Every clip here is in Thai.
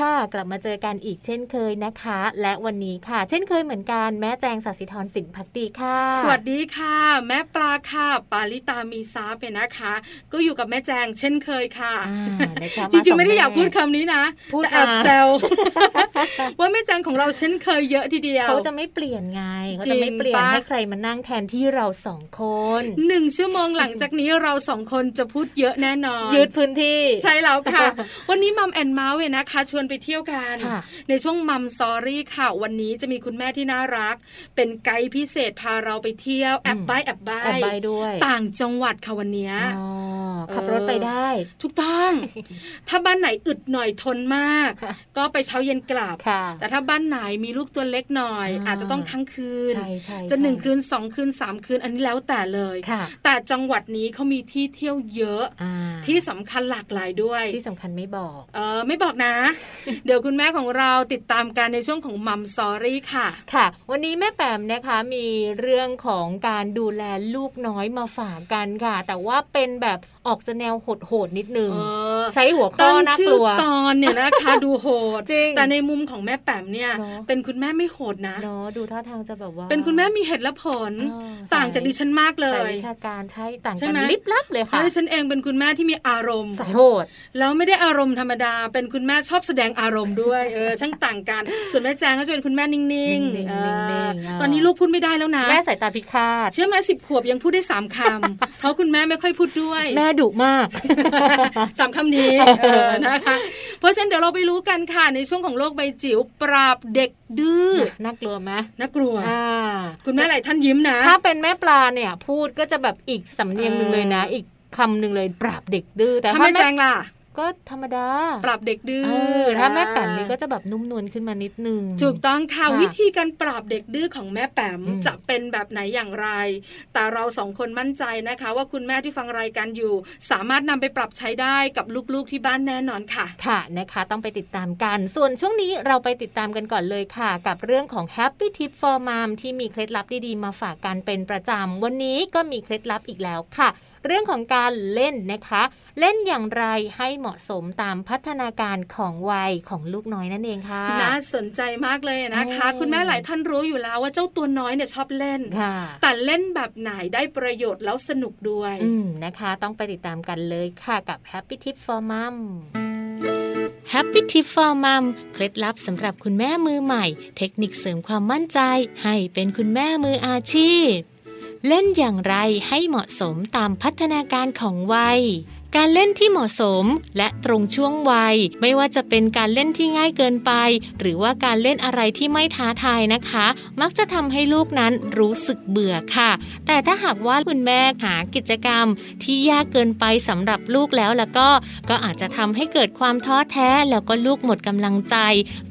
ค่ะ กลับมาเจอกันอีกเช่นเคยนะคะ และวันนี้ค่ะ เช่นเคยเหมือนกันแม่แจงสัสิธรสินพักดีค่ะ สวัสดีค่ะ แม่ปลาค่ะ ปาลิตามีซาเป็นนะคะ ก็อยู่กับแม่แจงเช่นเคยค่ะอ่านะคะจริงๆไม่ได้สอยากพูดคำนี้นะพูดแต่แอบมาแซวว่าแม่แจงของเราเช่นเคยเยอะทีเดียวเขาจะไม่เปลี่ยนไงเขาจะไม่เปลี่ยนจริงปะให้ใครมานั่งแทนที่เราสองคนหนึ่งชั่วโมงหลังจากนี้เราสองคนจะพูดเยอะแน่นอนยืดพื้นที่ ใช่แล้วค่ะ วันนี้มัมแอนเมาส์เนี่ยนะคะชวนไปเที่ยวกันค่ะในช่วงมัมซอรี่ค่ะ วันนี้จะมีคุณแม่ที่น่ารัก เป็นไกด์พิเศษพาเราไปเที่ยวแอบใบายแอบใบาแอบยใบด้วย ต่างจังหวัดค่ะวันเนี้ยอ๋อขับรถไปได้ ถูกต้อง ถ้าบ้านไหนอึดหน่อยทนมากค่ะก็ไปเช้าเย็นกลับค่ะแต่ถ้าบ้านไหนมีลูกตัวเล็กหน่อยอ่าอาจจะต้องทั้งคืนใช่ใช่จะหนึ่งใช่คืนสองคืนสามคืนอันนี้แล้วแต่เลยค่ะแต่จังหวัดนี้เขามีที่เที่ยวเยอะอ่าที่สำคัญหลากหลายด้วย ที่สำคัญไม่บอก เออไม่บอกนะเดี๋ยวคุณแม่ของเราติดตามกันในช่วงของมัมซอรี่ค่ะ ค่ะ วันนี้แม่แปมนะคะมีเรื่องของการดูแลลูกน้อยมาฝากกันค่ะ แต่ว่าเป็นแบบออกจะแนวโหดๆนิดนึงเออใช้หัวข้อตั้งน่ากชื่อลัวตอนเนี่ยนะคะดูโหดจริงแต่ในมุมของแม่แปมเนี่ยเนอะเป็นคุณแม่ไม่โหดนะเนาะดูท่าทางจะแบบว่า เป็นคุณแม่มีเหตุและผลเออต่างจากดิฉันมากเลสายยวิชาการใช่ต่างใช่กันไหมลิบลับเลยเพค่ะราะดิฉันเองเป็นคุณแม่ที่มีอารมณ์สายโหดแล้วไม่ได้อารมณ์ธรรมดา เป็นคุณแม่ชอบแสดงอารมณ์ด้วยเออช่างต่างกันส่วนแม่แจงก็จะเป็นคุณแม่นิ่งนิ่งๆๆเออนิ่งๆอ่าตอนนี้ลูกพูดไม่ได้แล้วนะแม่สายตาพิฆาตเชื่อไหมสิบขวบยังพูดได้สามคำเพราะคุณแม่ไม่ค่อยพูดด้วย แม่ดุมากสามคำนี้เออนะคะเพราะฉะนั้นเดี๋ยวเราไปรู้กันค่ะในช่วงของโลกใบจิ๋วปราบเด็กดื้อน่ากลัวไหมน่ากลัวอ่าคุณแม่หลายท่านยิ้มนะ ถ้าเป็นแม่ปลาเนี่ยพูดก็จะแบบอีกสำเนียงหนึ่งเลยนะ อีกคำหนึ่งเลยปราบเด็กดื้อแต่ถ้าถ้าแม่แจแม่งล่ะ ก็ธรรมดา ปรับเด็กดื้อเออถ้าแม่แป๋มนี่ก็จะแบบนุ่มนวลขึ้นมานิดนึงถูกต้องค่ะค่ะวิธีการปราบเด็กดื้อของแม่แป๋มอืมจะเป็นแบบไหนอย่างไร แต่เราสองคนมั่นใจนะคะ ว่าคุณแม่ที่ฟังรายการอยู่ สามารถนำไปปรับใช้ได้กับลูกๆที่บ้านแน่นอนค่ะ ค่ะนะคะ ต้องไปติดตามกัน ส่วนช่วงนี้เราไปติดตามกันก่อนเลยค่ะ กับเรื่องของ Happy Tip for Mom ที่มีเคล็ดลับดีๆมาฝากกันเป็นประจำวันนี้ก็มีเคล็ดลับอีกแล้วค่ะเรื่องของการเล่นนะคะ เล่นอย่างไรให้เหมาะสมตามพัฒนาการของวัยของลูกน้อยนั่นเองค่ะน่าสนใจมากเลยนะคะเออคุณแม่หลายท่านรู้อยู่แล้วว่าเจ้าตัวน้อยเนี่ยชอบเล่นค่ะแต่เล่นแบบไหนได้ประโยชน์แล้วสนุกด้วยอืมนะคะ ต้องไปติดตามกันเลยค่ะกับ Happy Tip for Mom Happy Tip for Mom เคล็ดลับสำหรับคุณแม่มือใหม่ เทคนิคเสริมความมั่นใจ ให้เป็นคุณแม่มืออาชีพ เล่นอย่างไรให้เหมาะสมตามพัฒนาการของวัย การเล่นที่เหมาะสมและตรงช่วงวัย ไม่ว่าจะเป็นการเล่นที่ง่ายเกินไป หรือว่าการเล่นอะไรที่ไม่ท้าทายนะคะ มักจะทำให้ลูกนั้นรู้สึกเบื่อค่ะ แต่ถ้าหากว่าคุณแม่หากิจกรรม ที่ยากเกินไปสำหรับลูกแล้วแล้วก็ ก็อาจจะทำให้เกิดความท้อแท้ แล้วก็ลูกหมดกำลังใจ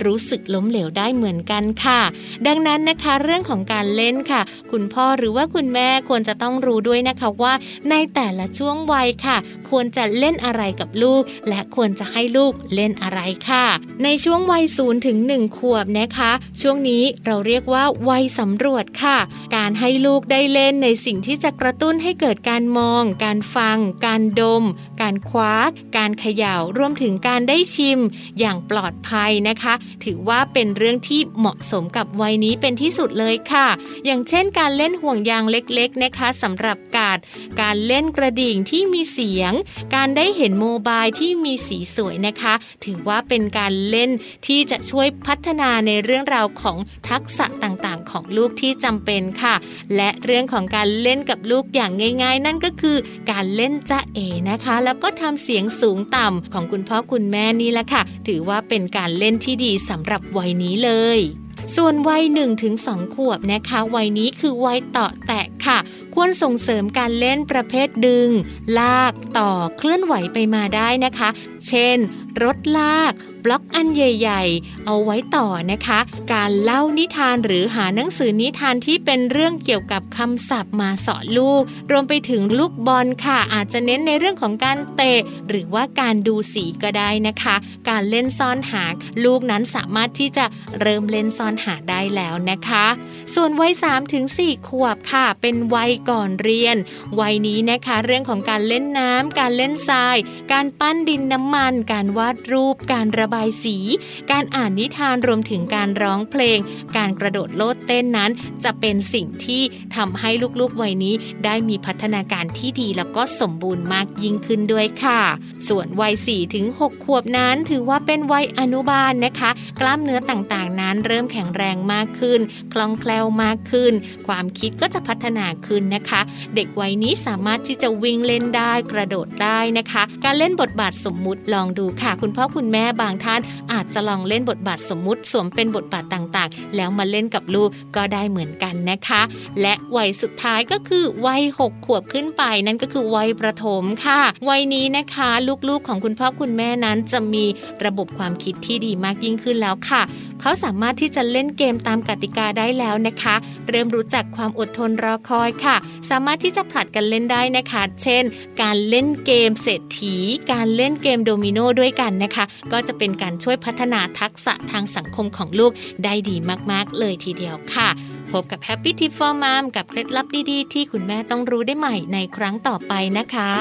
รู้สึกล้มเหลวได้เหมือนกันค่ะ ดังนั้นนะคะเรื่องของการเล่นค่ะ คุณพ่อหรือว่าคุณแม่ควรจะต้องรู้ด้วยนะคะว่า ในแต่ละช่วงวัยค่ะ ควรจะเล่นอะไรกับลูก และควรจะให้ลูกเล่นอะไรค่ะ ในช่วงวัยศูนย์ถึง1ขวบนะคะ ช่วงนี้เราเรียกว่าวัยสำรวจค่ะ การให้ลูกได้เล่นในสิ่งที่จะกระตุ้นให้เกิดการมอง การฟัง การดม การคว้า การเขย่ารวมถึงการได้ชิม อย่างปลอดภัยนะคะ ถือว่าเป็นเรื่องที่เหมาะสมกับวัยนี้เป็นที่สุดเลยค่ะ อย่างเช่นการเล่นห่วงยางเล็กๆนะคะสำหรับการการเล่นกระดิ่งที่มีเสียงการได้เห็นโมบายที่มีสีสวยนะคะ ถือว่าเป็นการเล่นที่จะช่วยพัฒนาในเรื่องราวของทักษะต่างๆ ของลูกที่จำเป็นค่ะ และเรื่องของการเล่นกับลูกอย่างง่าย ๆ นั่นก็คือการเล่นจะเอนะคะ แล้วก็ทำเสียงสูงต่ำของคุณพ่อคุณแม่นี่แหละค่ะ ถือว่าเป็นการเล่นที่ดีสำหรับวัยนี้เลย ส่วนวัย1ถึงขวบนะคะ วัยนี้คือวัยต่อแตะค่ะ ควรส่งเสริมการเล่นประเภทดึง ลากต่อเคลื่อนไหวไปมาได้นะคะ เช่น รถลากบล็อกอันใหญ่ ๆ เอาไว้ต่อนะคะ การเล่านิทานหรือหาหนังสือนิทานที่เป็นเรื่องเกี่ยวกับคำศัพท์มาสอนลูก รวมไปถึงลูกบอลค่ะ อาจจะเน้นในเรื่องของการเตะ หรือว่าการดูสีก็ได้นะคะ การเล่นซ่อนหาลูกนั้นสามารถที่จะเริ่มเล่นซ่อนหาได้แล้วนะคะ ส่วนวัย3ถึง4ขวบค่ะ เป็นวัยก่อนเรียน วัยนี้นะคะ เรื่องของการเล่นน้ำการเล่นทราย การปั้นดินน้ำมันการวาดรูป การระบายสี การอ่านนิทานรวมถึงการร้องเพลง การกระโดดโลดเต้นนั้น จะเป็นสิ่งที่ทำให้ลูกๆวัยนี้ ได้มีพัฒนาการที่ดีแล้วก็สมบูรณ์มากยิ่งขึ้นด้วยค่ะ ส่วนวัย4ถึง6ขวบนั้นถือว่าเป็นวัยอนุบาลนะคะ กล้ามเนื้อต่างๆนั้น เริ่มแข็งแรงมากขึ้น คล่องแคล่วมากขึ้น ความคิดก็จะพัฒนาขึ้นนะคะ เด็กวัยนี้สามารถที่จะวิ่งเล่นได้กระโดดได้นะคะ การเล่นบทบาทสมมุติลองดูค่ะ คุณพ่อคุณแม่บางท่านอาจจะลองเล่นบทบาทสมมุติสวมเป็นบทบาทต่างๆ แล้วมาเล่นกับลูกก็ได้เหมือนกันนะคะ และวัยสุดท้ายก็คือวัย6ขวบขึ้นไปนั่นก็คือวัยประถมค่ะ วัยนี้นะคะลูกๆของคุณพ่อคุณแม่นั้นจะมีระบบความคิดที่ดีมากยิ่งขึ้นแล้วค่ะ เขาสามารถที่จะเล่นเกมตามกติกาได้แล้วนะคะ เริ่มรู้จักความอดทนรอคอยค่ะ สามารถที่จะผลัดกันเล่นได้นะคะ เช่น การเล่นเกมเศรษฐี การเล่นเกมโดมิโนด้วยกันนะคะ ก็จะเป็นการช่วยพัฒนาทักษะทางสังคมของลูกได้ดีมากๆ เลยทีเดียวค่ะ พบกับ Happy Tip for Mom กับเคล็ดลับดีๆ ที่คุณแม่ต้องรู้ได้ใหม่ในครั้งต่อไปนะคะ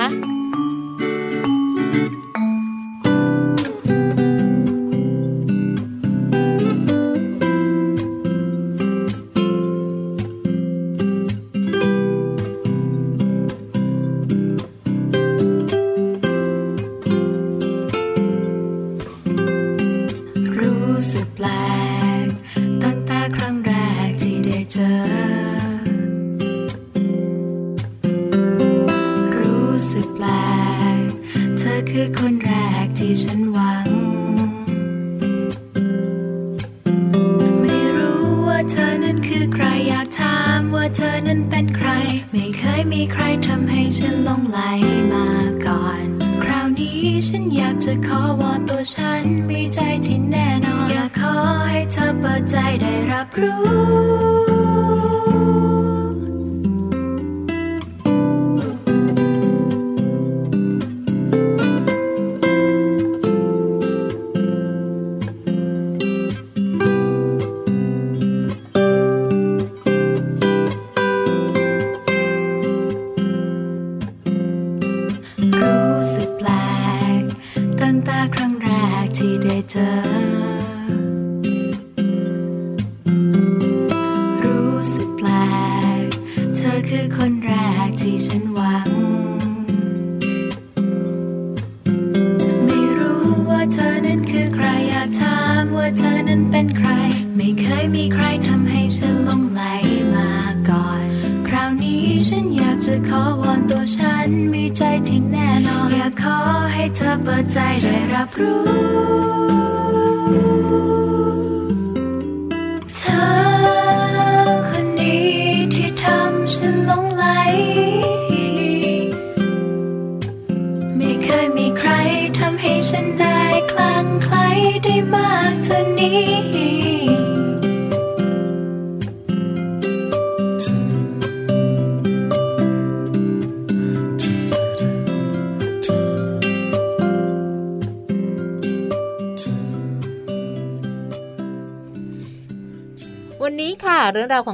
ใจได้รับรู้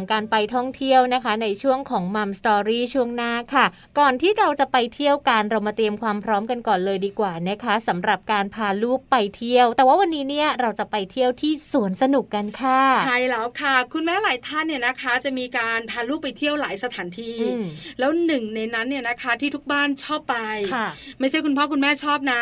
ของการไปท่องเที่ยวนะคะ ในช่วงของมัมสตอรี่ช่วงหน้าค่ะ ก่อนที่เราจะไปเที่ยวกันเรามาเตรียมความพร้อมกันก่อนเลยดีกว่านะคะสำหรับการพาลูกไปเที่ยว แต่ว่าวันนี้เนี่ยเราจะไปเที่ยวที่สวนสนุกกันค่ะ ใช่แล้วค่ะ คุณแม่หลายท่านเนี่ยนะคะ จะมีการพาลูกไปเที่ยวหลายสถานที่อืมแล้วหนึ่งในนั้นเนี่ยนะคะที่ทุกบ้านชอบไปค่ะไม่ใช่คุณพ่อคุณแม่ชอบนะ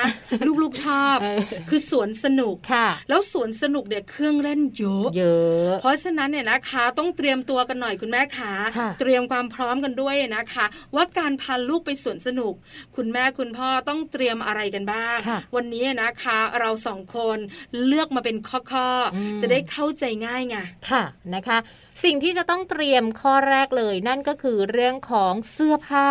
ลูกๆชอบเออคือสวนสนุกค่ะ แล้วสวนสนุกเนี่ยเครื่องเล่นเยอะเยอะ เพราะฉะนั้นเนี่ยนะคะต้องเตรียมตัวกันหน่อยคุณแม่ขาค่ะเตรียมความพร้อมกันด้วยนะคะ ว่าการพาลูกไปสวนสนุก คุณแม่คุณพ่อต้องเตรียมอะไรกันบ้างค่ะวันนี้นะคะเราสองคนเลือกมาเป็นข้ออืมๆจะได้เข้าใจง่ายไงค่ะนะคะ สิ่งที่จะต้องเตรียมข้อแรกเลย นั่นก็คือเรื่องของเสื้อผ้า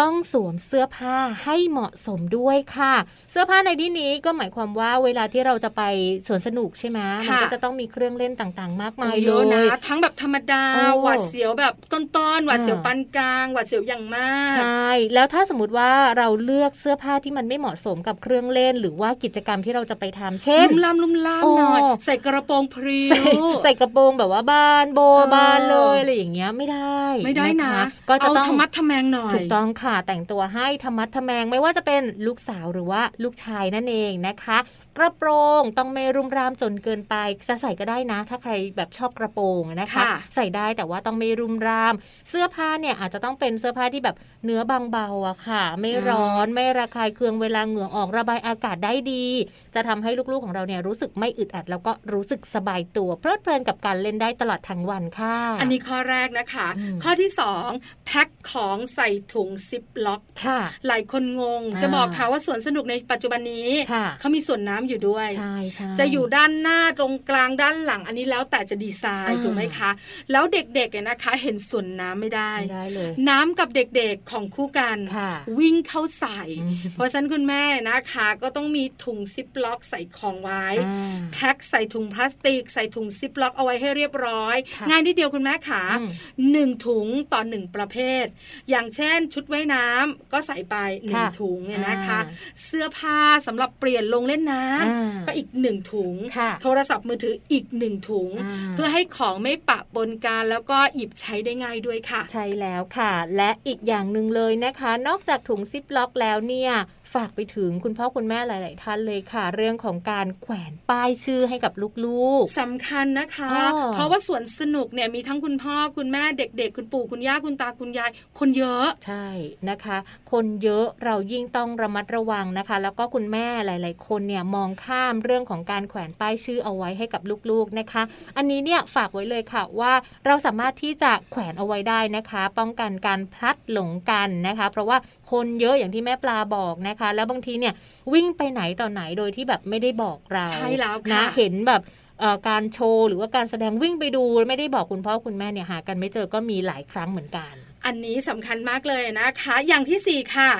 ต้องสวมเสื้อผ้าให้เหมาะสมด้วยค่ะ เสื้อผ้าในที่นี้ก็หมายความว่าเวลาที่เราจะไปสวนสนุกใช่ไหมมัค่ะก็จะต้องมีเครื่องเล่นต่างๆ มากมายเยอะเลนะยทั้งแบบธรรมดาโอ้หวาดเสียวแบบต้นๆหวาดเสียวอ่าปานกลาง หวาดเสียวอย่างมาก ใช่ แล้วถ้าสมมติว่าเราเลือกเสื้อผ้าที่มันไม่เหมาะสมกับเครื่องเล่น หรือว่ากิจกรรมที่เราจะไปทำเช่นลุ่มล่ามลุ่มล่ามโอ้หน่อยใส่กระโปรงพริ้ใส่วใส่กระโปรงแบบว่าบานโบเออบานเลยอะไรอย่างเงี้ยไม่ได้ ไม่ได้นะคก็จะเอาต้องธรรมัดทะแมงหน่อยถูกต้องค่ะแต่งตัวให้ธรรมัดทะแมงไม่ว่าจะเป็นลูกสาวหรือว่าลูกชายนั่นเองนะคะ กระโปรงต้องไม่รุมรามจนเกินไปจะใส่ก็ได้นะ ถ้าใครแบบชอบกระโปรงนะคะค่ะใส่ได้แต่ว่าต้องไม่รุมราม เสื้อผ้าเนี่ยอาจจะต้องเป็นเสื้อผ้าที่แบบเนื้อบางเบาอะค่ะ ไม่ร้อนไม่ระคายเคืองเวลาเหงื่อออกระบายอากาศได้ดี จะทำให้ลูกๆของเราเนี่ยรู้สึกไม่อึดอัด แล้วก็รู้สึกสบายตัวเพลิดเพลินกับการเล่นได้ตลอดทั้งวันค่ะ อันนี้ข้อแรกนะคะอืมข้อที่สองแพ็คของใส่ถุงซิปล็อกค่ะ หลายคนงงอ่าจะบอกค่ะว่าสวนสนุกในปัจจุบันนี้ค่ะเขามีสวนน้ำอยู่ด้วยใช่ใช่จะอยู่ด้านหน้าตรงกลางด้านหลังอันนี้แล้วแต่จะดีไซน์อ่าถูกไหมคะ แล้วเด็กๆเนี่ยนะคะ เห็นสวนน้ำไม่ได้ไม่ได้เลยน้ำกับเด็กๆของคู่กันค่ะวิ่งเข้าใส่อืมเพราะฉะนั้นคุณแม่นะคะ ก็ต้องมีถุงซิปล็อกใส่ของไว้อ่าแพ็คใส่ถุงพลาสติก ใส่ถุงซิปล็อกเอาไว้ให้เรียบร้อยค่ะง่ายนิดเดียวคุณแม่ขาอืมหนึ่งถุงต่อหนึ่งประเภท อย่างเช่น ชุดว่ายน้ำก็ใส่ไปหนึ่งค่ะถุงเนี่ยนะคะอ่าเสื้อผ้าสำหรับเปลี่ยนลงเล่นน้ำอ่าก็อีกหนึ่งถุงค่ะโทรศัพท์มือถืออีกหนึ่งถุงอ่าเพื่อให้ของไม่ปะปนกันแล้วก็หยิบใช้ได้ง่ายด้วยค่ะ ใช่แล้วค่ะ และอีกอย่างหนึ่งเลยนะคะ นอกจากถุงซิปล็อกแล้วเนี่ยฝากไปถึงคุณพ่อคุณแม่หลาย ๆ ท่านเลยค่ะ เรื่องของการแขวนป้ายชื่อให้กับลูกสำคัญนะคะอ๋อเพราะว่าสวนสนุกเนี่ยมีทั้งคุณพ่อคุณแม่เด็ก ๆ คุณปู่คุณย่าคุณตาคุณยาย คนเยอะๆใช่นะคะ คนเยอะเรายิ่งต้องระมัดระวังนะคะ แล้วก็คุณแม่หลาย ๆ คนเนี่ยมองข้ามเรื่องของการแขวนป้ายชื่อเอาไว้ให้กับลูก ๆ นะคะ อันนี้เนี่ยฝากไว้เลยค่ะว่าเราสามารถที่จะแขวนเอาไว้ได้นะคะ ป้องกันการพลัดหลงกันนะคะ เพราะว่าคนเยอะอย่างที่แม่ปลาบอกนะคะ แล้วบางทีเนี่ยวิ่งไปไหนต่อไหนโดยที่แบบไม่ได้บอกเราใช่แล้วค่ะนะเห็นแบบเอ่อการโชว์หรือว่าการแสดงวิ่งไปดูไม่ได้บอกคุณพ่อคุณแม่เนี่ยหากันไม่เจอก็มีหลายครั้งเหมือนกัน อันนี้สำคัญมากเลยนะคะ อย่างที่สี่ค่ะ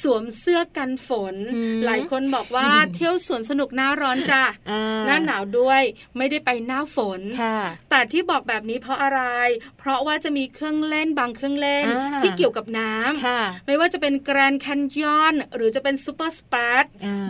สวมเสื้อกันฝนอืมหลายคนบอกว่าเที่ยวสวนสนุกหน้าร้อนจ้ะอ่าหน้าหนาวด้วยไม่ได้ไปหน้าฝนค่ะแต่ที่บอกแบบนี้เพราะอะไร เพราะว่าจะมีเครื่องเล่นบางเครื่องเล่นอ่าที่เกี่ยวกับน้ำค่ะไม่ว่าจะเป็น Grand Canyon หรือจะเป็น Super Splash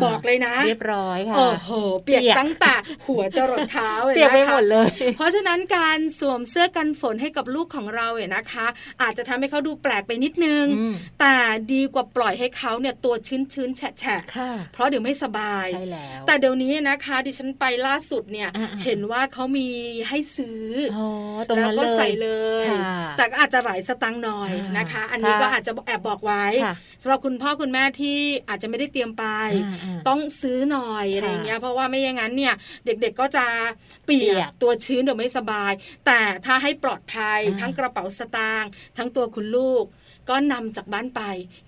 บอกเลยนะ เรียบร้อยค่ะโอ้โห เปียกเปียกตั้งแต่หัวจรดเท้าเลยเปียกไปนะคะหมดเลย เพราะฉะนั้นการสวมเสื้อกันฝนให้กับลูกของเราเนี่ยนะคะ อาจจะทำให้เขาดูแปลกไปนิดนึงอืมแต่ดีกว่าปล่อยให้เขาเนี่ยตัวชื้นๆแฉะค่ะๆเพราะเดี๋ยวไม่สบายใช่แล้วแต่เดี๋ยวนี้นะคะ ดิฉันไปล่าสุดเนี่ยอ่าๆเห็นว่าเขามีให้ซื้อออ๋อตรงแล้วนั้นก็เลยใส่เลยค่ะแต่ก็อาจจะหลายสตังค์หน่อยอ่านนะคะ อันนี้ค่ะก็อาจจะแอบบอกไว้ค่ะสำหรับคุณพ่อคุณแม่ที่อาจจะไม่ได้เตรียมไปอ่าๆต้องซื้อหน่อยค่ะอะไรเงี้ยเพราะว่าไม่อย่างนั้นเนี่ยเด็กๆก็จะเปีเปียยกกตัวชื้นเดี๋ยวไม่สบาย แต่ถ้าให้ปลอดภัยอ่าทั้งกระเป๋าสตางค์ทั้งตัวคุณลูก ก็นำจากบ้านไป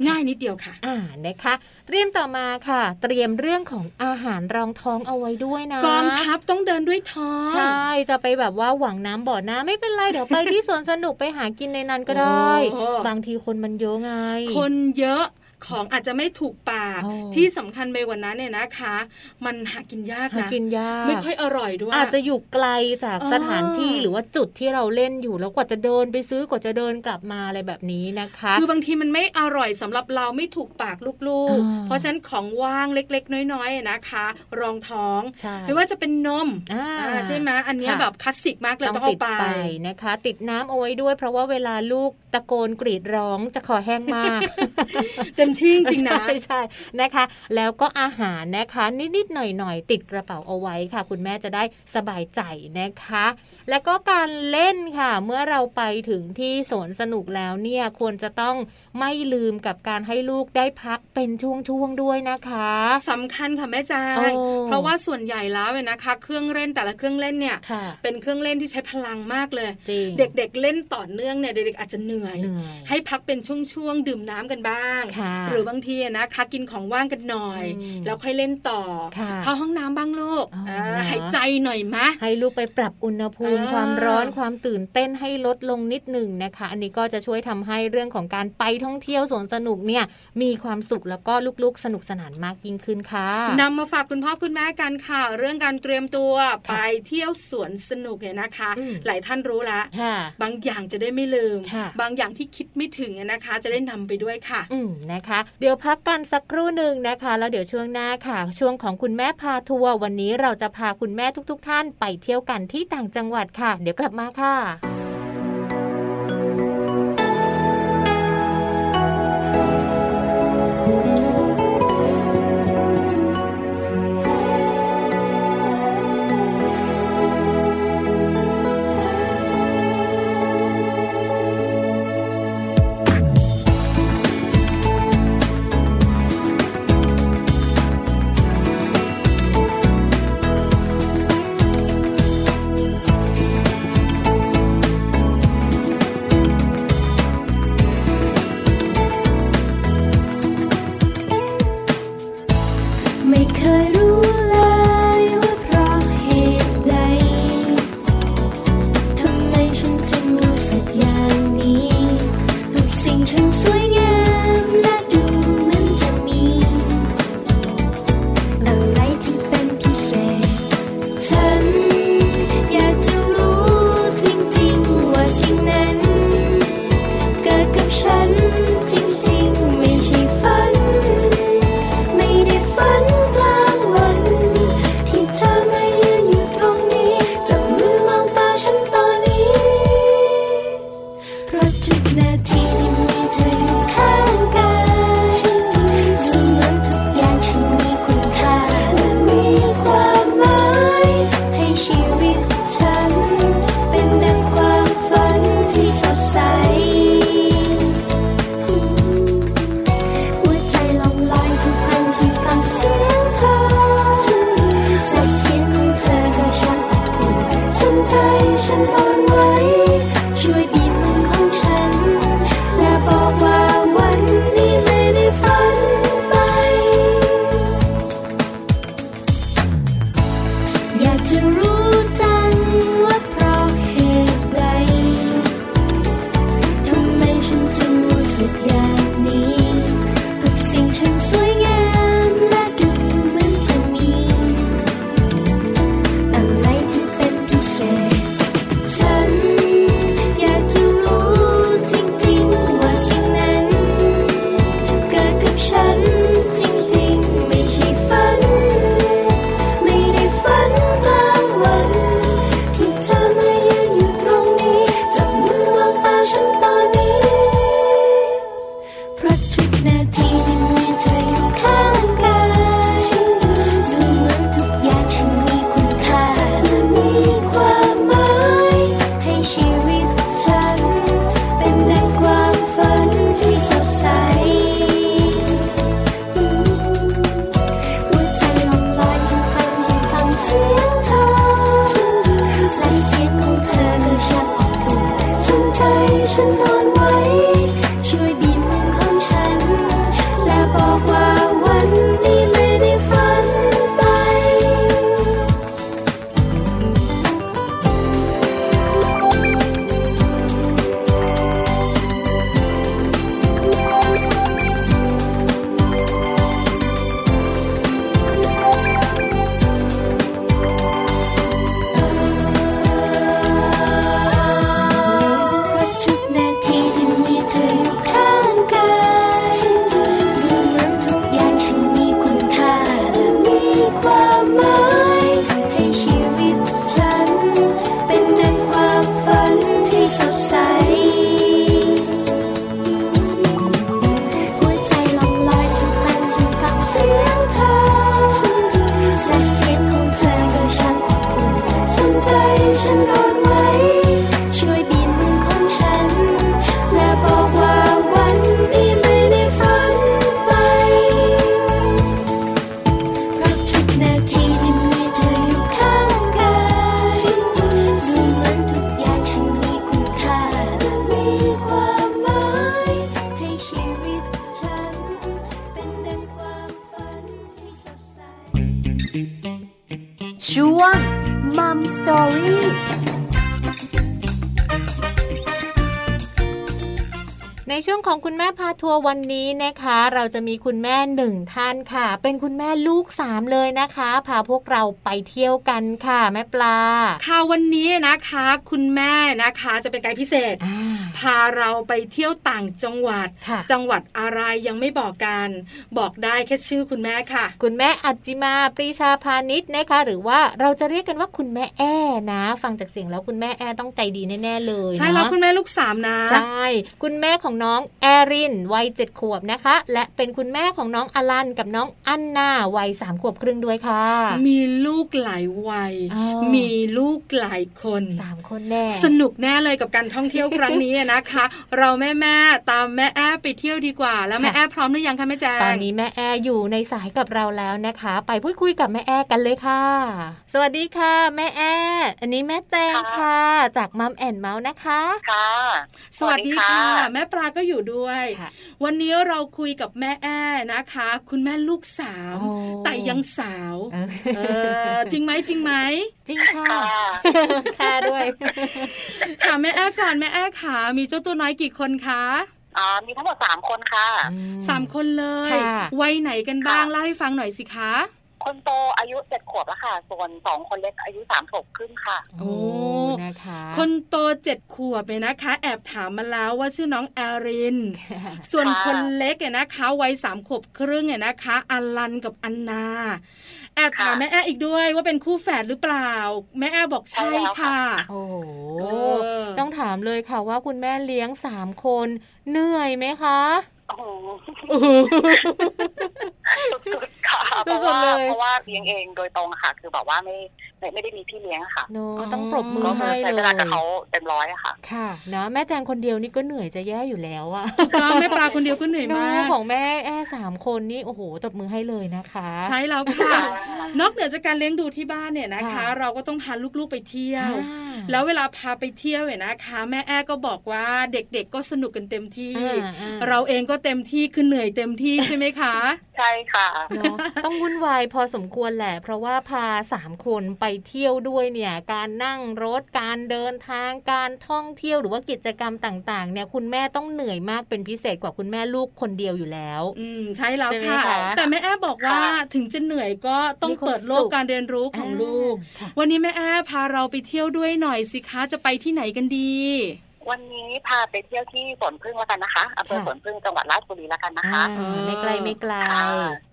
ง่ายนิดเดียวค่ะ อ่านะคะ เตรียมต่อมาค่ะ เตรียมเรื่องของอาหารรองท้องเอาไว้ด้วยนะกองทัพต้องเดินด้วยท้องใช่จะไปแบบว่าหวังน้ำบ่อน้ำไม่เป็นไรเดี๋ยวไปที่สวนสนุกไปหากินในนั้นก็ได้โอ้บางทีคนมันเยอะไง คนเยอะ ของอาจจะไม่ถูกปากโอ้ที่สำคัญไปกว่านั้นเนี่ยนะคะ มันหากินยากหานะกินยากไม่ค่อยอร่อยด้วย อาจจะอยู่ไกลจากอ๋อสถานที่หรือว่าจุดที่เราเล่นอยู่แล้วกว่าจะเดินไปซื้อกว่าจะเดินกลับมาอะไรแบบนี้นะคะ คือบางทีมันไม่อร่อยสำหรับเราไม่ถูกปากลูกอ่าๆเพราะฉะนั้นของว่างเล็กๆ น้อยๆนะคะ รองท้องใช่ไม่ว่าจะเป็นนมอ่าอ่าใช่ไหมอันเนี้ยค่ะแบบคลาสสิกมากเลยต้องต้องเอาติดไปไปนะคะ ติดน้ำเอาไว้ด้วย เพราะว่าเวลาลูกตะโกนกรีดร้องจะคอแห้งมากเต็มที่จริงๆนะใช่ใช่นะคะ แล้วก็อาหารนะคะ นิดๆหน่อยๆติดกระเป๋าเอาไว้ค่ะ คุณแม่จะได้สบายใจนะคะ แล้วก็การเล่นค่ะ เมื่อเราไปถึงที่สวนสนุกแล้วเนี่ยควรจะต้องไม่ลืมกับการให้ลูกได้พักเป็นช่วงๆด้วยนะคะสำคัญค่ะแม่จาโอ้งเพราะว่าส่วนใหญ่แล้วเนี่ยนะคะ เครื่องเล่นแต่ละเครื่องเล่นเนี่ยค่ะเป็นเครื่องเล่นที่ใช้พลังมากเลยจริงเด็กๆเล่นต่อเนื่องเนี่ยเด็กๆอาจจะเหนื่อยเหนื่อยให้พักเป็นช่วงๆดื่มน้ำกันบ้างค่ะหรือบางทีนะคะกินของว่างกันหน่อยอืมแล้วค่อยเล่นต่อค่ะเข้าห้องน้ำบ้างลูกอ๋ออ่าเหรอหายใจหน่อยมะให้ลูกไปปรับอุณหภูมิอ่าความร้อนความตื่นเต้นให้ลดลงนิดหนึ่งนะคะ อันนี้ก็จะช่วยทำให้เรื่องของการไปท่องเที่ยวสวนสนุกเนี่ยมีความสุขแล้วก็ลูกๆสนุกสนานมากยิ่งขึ้นค่ะนำมาฝากคุณพ่อคุณแม่กันค่ะ เรื่องการเตรียมตัวไปค่ะเที่ยวสวนสนุกเนี่ยนะคะอืมหลายท่านรู้แล้วค่ะบางอย่างจะได้ไม่ลืมค่ะบางอย่างที่คิดไม่ถึงเนี่ยนะคะ จะได้นำไปด้วยค่ะอืมนะคะ เดี๋ยวพักกันสักครู่หนึ่งนะคะ แล้วเดี๋ยวช่วงหน้าค่ะ ช่วงของคุณแม่พาทัวร์วันนี้เราจะพาคุณแม่ทุก ๆ ท่านไปเที่ยวกันที่ต่างจังหวัดค่ะ เดี๋ยวกลับมาค่ะ ทัวร์วันนี้นะคะ เราจะมีคุณแม่หนึ่งท่านค่ะ เป็นคุณแม่ลูกสามเลยนะคะพาพวกเราไปเที่ยวกันค่ะแม่ปลาค่ะวันนี้นะคะ คุณแม่นะคะจะเป็นไกด์พิเศษอ่า พาเราไปเที่ยวต่างจังหวัดค่ะจังหวัดอะไรยังไม่บอกกัน บอกได้แค่ชื่อคุณแม่ค่ะ คุณแม่อัจจิมาปรีชาพาณิชย์นะคะ หรือว่าเราจะเรียกกันว่าคุณแม่แอ้นะ ฟังจากเสียงแล้วคุณแม่แอ้ต้องใจดีแน่ๆเลยใช่แล้วเนาะคุณแม่ลูกสามนะใช่คุณแม่ของน้องแอรินวัยเจ็ดขวบนะคะ และเป็นคุณแม่ของน้องอลันกับน้องอันนาวัยสามขวบครึ่งด้วยค่ะ มีลูกหลายวัยอ๋อมีลูกหลายคนสามคนแน่สนุกแน่เลยกับการท่องเที่ยวครั้งนี้นะคะ เราแม่แม่ๆตามแม่แอ้ไปเที่ยวดีกว่า แล้วแม่ค่ะแอ้พร้อมหรือยังคะแม่แจงตอนนี้แม่แออยู่ในสายกับเราแล้วนะคะ ไปพูดคุยกับแม่แอกันเลยค่ะ สวัสดีค่ะ แม่แออันนี้แม่แจงค่ะ จากมัมแอนเมาส์นะคะค่ะสวัสดีค่ะ แม่ปลาก็อยู่ด้วยค่ะวันนี้เราคุยกับแม่แอ้นะคะ คุณแม่ลูกสาวโอ้แต่ยังสาวเออเออจริงไหมจริงไหมจริงค่ะค่ะค่ะด้วยค่ะแม่แอ้ก่อนแม่แอ้ขามีเจ้าตัวน้อยกี่คนคะอ๋อมีทั้งหมดสามคนค่ะสามคนเลยค่ะวัยไหนกันบ้างค่ะเล่าให้ฟังหน่อยสิคะคนโตอายุเจ็ดขวบแล้วค่ะ ส่วนสองคนเล็กอายุสามขวบครึ่งค่ะ โอ้นะคะคนโตเจ็ดขวบเนี่ยนะคะ แอบถามมาแล้วว่าชื่อน้องแอริน ส่วนค่ะคนเล็กเนี่ยนะคะ วัยสามขวบครึ่งเนี่ยนะคะอลันกับอันนา แอบถามแม่แอ้อีกด้วยว่าเป็นคู่แฝดหรือเปล่า แม่แอ้บอกใช่ค่ะ โอ้โหเออต้องถามเลยค่ะว่าคุณแม่เลี้ยงสามคนเหนื่อยไหมคะ โอ้โหสุดๆค่ะเพราะว่าสุดๆเลยเพราะว่าเลี้ยงเองโดยตรงอะค่ะ คือแบบว่าไม่ไม่ไม่ได้มีพี่เลี้ยงอะค่ะเนอะอ๋อต้องปรบมือก็คืให้อใช้เลเวยลากับเขาเต็มร้อยอะค่ะ ค่ะนะแม่แจงคนเดียวนี่ก็เหนื่อยจะแย่อยู่แล้วอะก็แม่ปลาคนเดียวก็เหนื่อยเนมาอะกของแม่แอ้สามคนนี่โอ้โหตบมือให้เลยนะคะ ใช่แล้วค่ะ นอกเหนือจากการเลี้ยงดูที่บ้านเนี่ยนะคะค่ะเราก็ต้องพาลูกๆไปเที่ยวอ่าแล้วเวลาพาไปเที่ยวเนี่ยนะคะ แม่แอ้ก็บอกว่าเด็กๆก็สนุกกันเต็มที่อ่าอ่าเราเองก็เต็มที่คือเหนื่อยเต็มที่ใช่ไหมคะ ใช่ค่ะเนอะต้องวุ่นวายพอสมควรแหละ เพราะว่าพาสามคนไปเที่ยวด้วยเนี่ย การนั่งรถการเดินทางการท่องเที่ยวหรือว่ากิจกรรมต่างๆ เนี่ยคุณแม่ต้องเหนื่อยมากเป็นพิเศษกว่าคุณแม่ลูกคนเดียวอยู่แล้ว อืมใช่แล้วใช่ไหมค่ะคะแต่แม่แอ้บอกว่าค่ะถึงจะเหนื่อยก็ต้องมีความเปิดโลกสุขการเรียนรู้ของลูกค่ะวันนี้แม่แอ้พาเราไปเที่ยวด้วยหน่อยสิคะจะไปที่ไหนกันดี วันนี้พาไปเที่ยวที่สวนพึ่งแล้วกันนะคะอำเภอค่ะสวนพึ่งจังหวัดราชบุรีแล้วกันนะคะอ่าไม่ไกลไม่ไกลค่ะ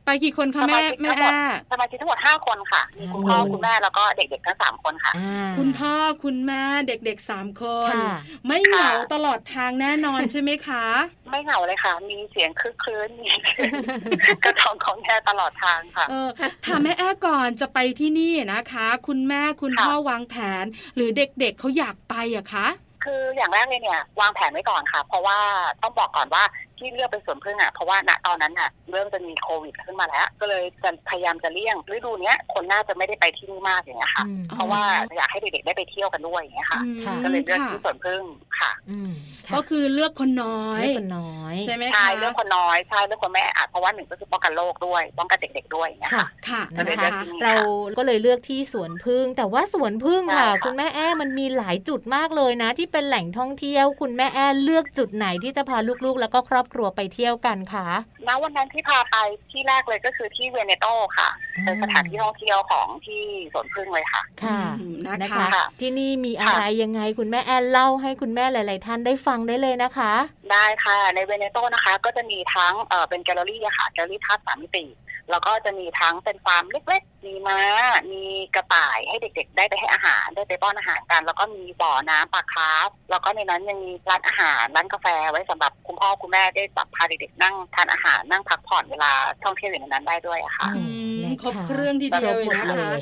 ไปกี่คนคะแม่สมาชิกแม่ทั้งหมดแอ้สมาชิกทั้งหมดห้าคนค่ะมีคุณพ่อโอ้คุณแม่แล้วก็เด็กๆทั้งสามคนค่ะอ่าคุณพ่อคุณแม่เด็กๆสามคนค่ะไม่เหงาค่ะตลอดทางแน่นอนใช่ไหมคะ ไม่เหงาเลยค่ะ มีเสียงคึกคืนมีเสียงกระทองของแม่ตลอดทางค่ะเออถามแม่แอ้ก่อนจะไปที่นี่นะคะ คุณแม่คุณค่ะพ่อวางแผน หรือเด็กๆเขาอยากไปอะคะ คืออย่างแรกเลยเนี่ยวางแผนไว้ก่อนค่ะ เพราะว่าต้องบอกก่อนว่า ที่เลือกเป็นสวนพึ่งอะเพราะว่าณตอนนั้นอะเริ่มจะมีโควิดขึ้นมาแล้ว ก็เลยจะพยายามจะเลี่ยงฤดูเนี้ยคนน่าจะไม่ได้ไปที่นี่มากอย่างเงี้ยค่ะอืมเพราะว่าอยากให้เด็กๆได้ไปเที่ยวกันด้วยอย่างเงี้ยค่ะอืมค่ะก็เลยเลือกค่ะที่สวนพึ่งค่ะอืมค่ะก็คือเลือกคนน้อยเล็กคนน้อยใช่ไหมใช่คะเรื่องคนน้อยใช่เรื่องคนแม่อาจเพราะว่าหนึ่งก็คือป้องกันโรคด้วยป้องกันเด็กๆด้วยอย่างเงี้ยค่ะค่ะค่ะก็เลยนะเลือกคะที่นี่เราก็เลยเลือกที่สวนผึ้ง แต่ว่าสวนผึ้งค่ะใช่ค่ะ คุณแม่แอ้มันมีหลายจุดมากเลยนะ ที่เป็นแหล่งท่องเที่ยว คุณแม่แอ้เลือกจุดไหนที่จะพาลูกๆ แล้วก็ครอบครัวไปเที่ยวกันคะณวันนั้นที่พาไปที่แรกเลยก็คือที่เวเนโตค่ะ เป็นสถานที่ท่องเที่ยวของที่สวนผึ้งเลยค่ะ ค่ะอืมนะนะคะคะ ที่นี่มีอะไรยังไงคุณแม่แอนเล่าให้คุณแม่หลาย ๆ ท่านได้ฟังได้เลยนะคะ ได้ค่ะ ในเวเนโตนะคะ ก็จะมีทั้งเอ่อเป็นแกลเลอรี่อะค่ะ gallery art สามมิติแล้วก็จะมีทั้งเป็นฟาร์มเล็กๆ มีม้า มีกระต่ายให้เด็ก ๆ ได้ไปให้อาหารได้ไปป้อนอาหารกัน แล้วก็มีบ่อน้ำปลาคาร์ฟแล้วก็ในนั้นยังมีร้านอาหารร้านกาแฟไว้สำหรับคุณพ่อคุณแม่ได้แบบพาเด็กๆนั่งทานอาหารนั่งพักผ่อนเวลาท่องเที่ยวอยู่ในนั้นได้ด้วยอะค่ะอือืมนะคะ ครบเครื่องทีเดียวเลยครบหมดนะเลคะย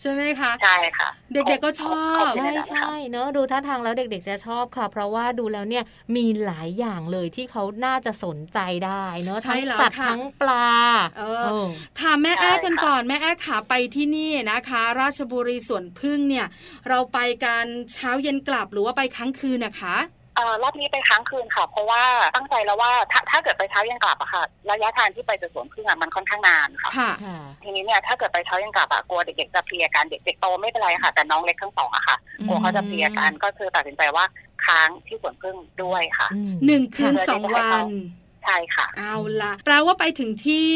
ใช่ไหมคะ ใช่ค่ะเด็กๆก็ชอบ ครบใช่ในนั้นค่ะใช่เนอะดูท่าทางแล้วเด็ก ๆ จะชอบค่ะ เพราะว่าดูแล้วเนี่ยมีหลายอย่างเลยที่เขาน่าจะสนใจได้เนอะใช่ทั้งแล้วสัตว์ค่ะทั้งปลาเออ เออ ถามแม่แอ้ใช่กันค่ะก่อนแม่แอ้ขาไปที่นี่นะคะ ราชบุรีสวนพึ่งเนี่ย เราไปกันเช้าเย็นกลับหรือว่าไปค้างคืนนะคะเเอ่อรอบนี้ไปค้างคืนค่ะ เพราะว่าตั้งใจแล้วว่าถ้าถ้าเกิดไปเช้ายังกลับอะค่ะ ระยะทางที่ไปจากสวนพึ่งอะมันค่อนข้างนานค่ะค่ะค่ะ ทีนี้เนี่ยถ้าเกิดไปเช้ายังกลับอะกลัวเด็กๆจะเพลียกันเด็กๆโตไม่เป็นไรค่ะ แต่น้องเล็กทั้งสองอะค่ะกลัวเขาจะเพลียกันก็คือตัดสินใจว่าค้างที่สวนพึ่งด้วยค่ะอืมหนึ่งคืนค่ะสองวัน ใช่ค่ะ เอาละแปลว่าไปถึงที่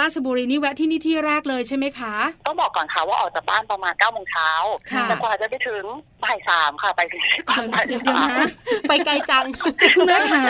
ราชบุรีนี่แวะที่นี่ที่แรกเลยใช่ไหมคะ ต้องบอกก่อนค่ะว่าออกจากบ้านประมาณ9ก้าโมงเช้าค่ะแต่กว่าจะไปถึงบ่ายสามค่ะไปถึงที่บ้านบ่ายเดี๋ยวเดี๋ยวสามนะไปไกลจังคุณแม่คะ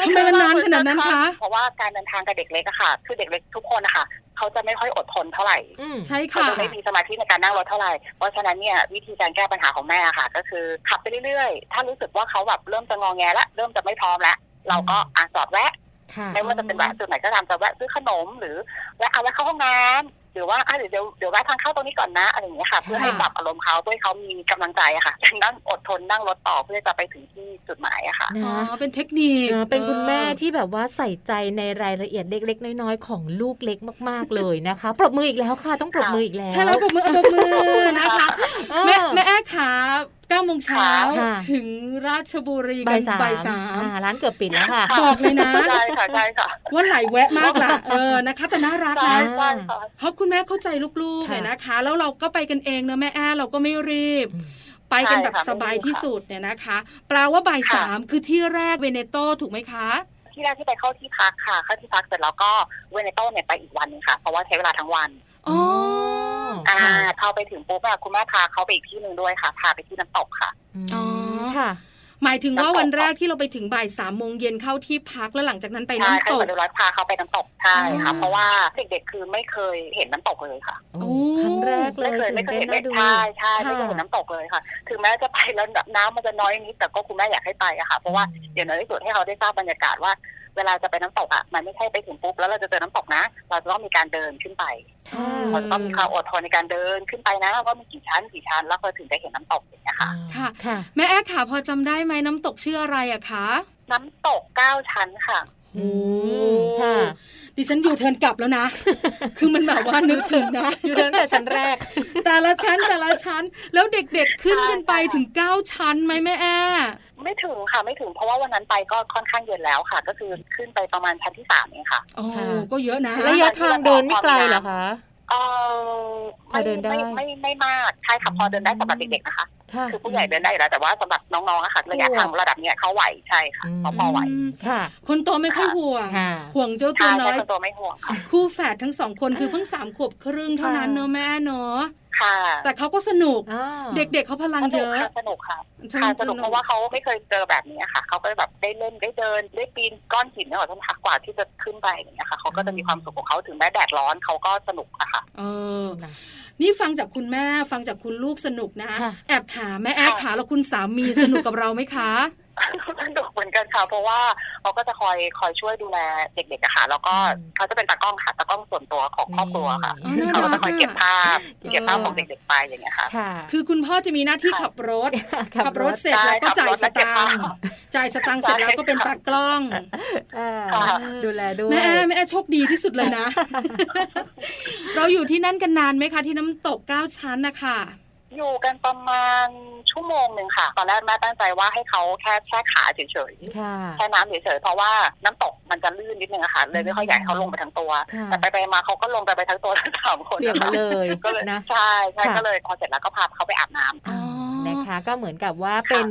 ทำไมมันนานขนาดนั้นคะ เพราะว่าการเดินทางกับเด็กเล็กอะค่ะ คือเด็กเล็กทุกคนนะคะเขาจะไม่ค่อยอดทนเท่าไหร่อืมใช่เขาค่ะจะไม่มีสมาธิในการนั่งรถเท่าไหร่ เพราะฉะนั้นเนี่ยวิธีการแก้ปัญหาของแม่ค่ะ ก็คือขับไปเรื่อยๆ ถ้ารู้สึกว่าเขาแบบเริ่มจะงอแงแล้วเริ่มจะไม่พร้อมแล้ว เราก็อะจอดแวะค่ะ ไม่ว่าจะเป็นแวะจุดไหนก็ตามจะแวะซื้อขนมหรือแวะเอาแวะเข้าห้องน้ำหรือว่าอะเดี๋ยวเดี๋ยวเดี๋ยวแวะทางเข้าตรงนี้ก่อนนะอะไรอย่างเงี้ยค่ะ เพื่อให้ปรับอารมณ์เขาเพื่อให้เขามีกำลังใจอะค่ะนั่งอดทนนั่งรถต่อเพื่อจะไปถึงที่จุดหมายอะค่ะอ๋อนะเป็นเทคนิคเออเป็นคุณแม่ออที่แบบว่าใส่ใจในรายละเอียดเล็ก ๆ น้อยๆของลูกเล็กมาก ๆเลยนะคะปรบมืออีกแล้วค่ะต้องปรบมืออีกแล้วใช่แล้วปรบมือเอาปรบมือนะคะเออแม่แม่แอ๊ขา เก้าโมงเช้าค่ะถึงราชบุรีบ่ากัยนสามบ่ายสามอ่าร้านเกือบปิดแล้วค่ะบอกเลยนะใช่ค่ะใช่ค่ะว่าไหลแวะมากละเออนะคะแต่น่ารักใช่นะใช่ค่ะเพราะคุณแม่เข้าใจลูกๆค่ะเนี่ยนะคะ แล้วเราก็ไปกันเองเนอะแม่แอ้เราก็ไม่รีบอืมไปกันแบบใช่ค่ะสบายไม่รีบที่ค่ะสุดเนี่ยนะคะแปลว่าบ่ายค่ะสามคือที่แรกเวเนโตถูกไหมคะ ที่แรกที่ไปเข้าที่พักค่ะ เข้าที่พักเสร็จแล้วก็เวเนโต้เนี่ยไปอีกวันหนึงค่ะ เพราะว่าใช้เวลาทั้งวันอ๋อ อ่าค่ะพอไปถึงปุ๊บอะคุณแม่พาเขาไปอีกที่หนึ่งด้วยค่ะพาไปที่น้ำตกค่ะอ๋อค่ะหมายถึงว่าน้ำตกวันแรกที่เราไปถึงบ่ายสามโมงเย็นเข้าที่พักแล้วหลังจากนั้นไปใช่น้ำให้ตหกมดเรียบร้อยพาเขาไปน้ำตกใช่ค่ะอ๋อเพราะว่าเด็กๆคือไม่เคยเห็นน้ำตกเลยค่ะโอ้ครั้งแรกเลไม่ยเคยตื่ไม่นเคยเต้นเห็นน่าดูใช่ใช่ไม่ค่ะเคยเห็นน้ำตกเลยค่ะ ถึงแม้จะไปแล้วแบบน้ำมันจะน้อยนิดแต่ก็คุณแม่อยากให้ไปอะค่ะ เพราะว่าอย่างน้อยที่สุดให้เขาได้ทราบบรรยากาศว่า เวลาจะไปน้ำตกอะมันไม่ใช่ไปถึงปุ๊บแล้วเราจะเจอน้ำตกนะ เราจะต้องมีการเดินขึ้นไปค่ะเราจะต้องมีความอดทนในการเดินขึ้นไปนะว่ามีกี่ชั้นกี่ชั้นแล้วเราถึงจะเห็นน้ำตกอย่างเงี้ยค่ะค่ะค่ะแม่แอ๊ขาพอจำได้ไหมน้ำตกชื่ออะไรอะคะน้ำตกเก้าชั้นค่ะอืมค่ะดิฉันอยู่เทิร์นกลับแล้วนะ คือมันแบบว่านึกถึงนะอยู่เดินแต่ชั้นแรก แต่ละชั้นแต่ละชั้น แล้วเด็กๆขึ้นกันไปถึงเก้าชั้นไหมแม่แอ้ ไม่ถึงค่ะไม่ถึงเพราะว่าวันนั้นไปก็ค่อนข้างเย็นแล้วค่ะ ก็คือขึ้นไปประมาณชั้นที่สามเองค่ะโอ้ค่ะก็เยอะนะระยะทางเดินไม่ไกลเหรอคะเออพอเดินได้ม่ไม่ไม่มากใช่ค่ะพอเดินได้สำหรับเด็กๆนะคะค่ะคือผู้ใหญ่เดินได้อยู่แล้วแต่ว่าสำหรับน้องๆอะค่ะระยะทางระดับเนี้ยเขาไหวใช่ค่ะอืมเขาพอไหวอืมค่ะ คนโตไม่ค่อยห่วงค่ะห่วงเจ้าตัใช่วน้ใช่อยคนตัวไม่ห่วงค่ะคู่แฝดทั้งสองคนคือเพิ่งสามขวบครึ่งเท่านั้นเนอะแม่เนอะ ค่ะ แต่เขาก็สนุกอ๋อเด็กๆเขาพลังสเยนุกอะค่ะสนุกค่ะใช่ค่ะสนุกเพราะว่าเขาไม่เคยเจอแบบนี้ค่ะ เขาก็แบบได้เล่นได้เดินได้ปีนก้อนหินเนี่ยท่านทักกว่าที่จะขึ้นไปอย่างเงี้ยค่ะเขาก็จะมีความสุขของเขาถึงแม้แดดร้อนเขาก็สนุกอะค่ะ เออ นี่ฟังจากคุณแม่ฟังจากคุณลูกสนุกนะค่ะแอบถามแม่แอ๊ขาแล้วคุณสามีสนุกกับเราไหมคะ สนุกเหมือนกันค่ะ เพราะว่าเขาก็จะคอยคอยช่วยดูแลเด็กๆอะค่ะ แล้วก็อืมเขาจะเป็นตากล้องค่ะตากล้องส่วนตัวของครอบครัวค่ะอ๋อน่าเขาก็รัจะกคอยเก็บอะภาพเออเก็บภาพของเด็กๆไปอย่างเงี้ยค่ะค่ะ คือคุณพ่อจะมีหน้าที่ขับรถขับรถเสร็จใช่แล้วก็จ่ายสขับรถและเก็บตางภาพค์จ่ายสตางค์เสร็จแล้วก็เป็นตากล้องอ่าค่ะดูแลด้วยแม่แอ้แม่แอ้โชคดีที่สุดเลยนะ เราอยู่ที่นั่นกันนานไหมคะที่น้ำตกเก้าชั้นนะคะ อยู่กันประมาณชั่วโมงหนึ่งค่ะ ตอนแรกแม่ตั้งใจว่าให้เขาแค่แค่ขาเฉยค่ะ ๆแค่น้ำเฉยๆเพราะว่าน้ำตกมันจะลื่นนิดนึงอะค่ะ เลยไม่ค่อยอยากให้เขาลงไปทั้งตัว ค่ะ แต่ไปไปๆมาเขาก็ลงไปไปทั้งตัวทั้งสามคนเปียกมาเลยก็เลยนะ ใช่ใช่ค่ะ ก็เลยพอเสร็จแล้วก็พาเขาไปอาบน้ำ อ๋อ นะคะ ก็เหมือนกับว่าเป็น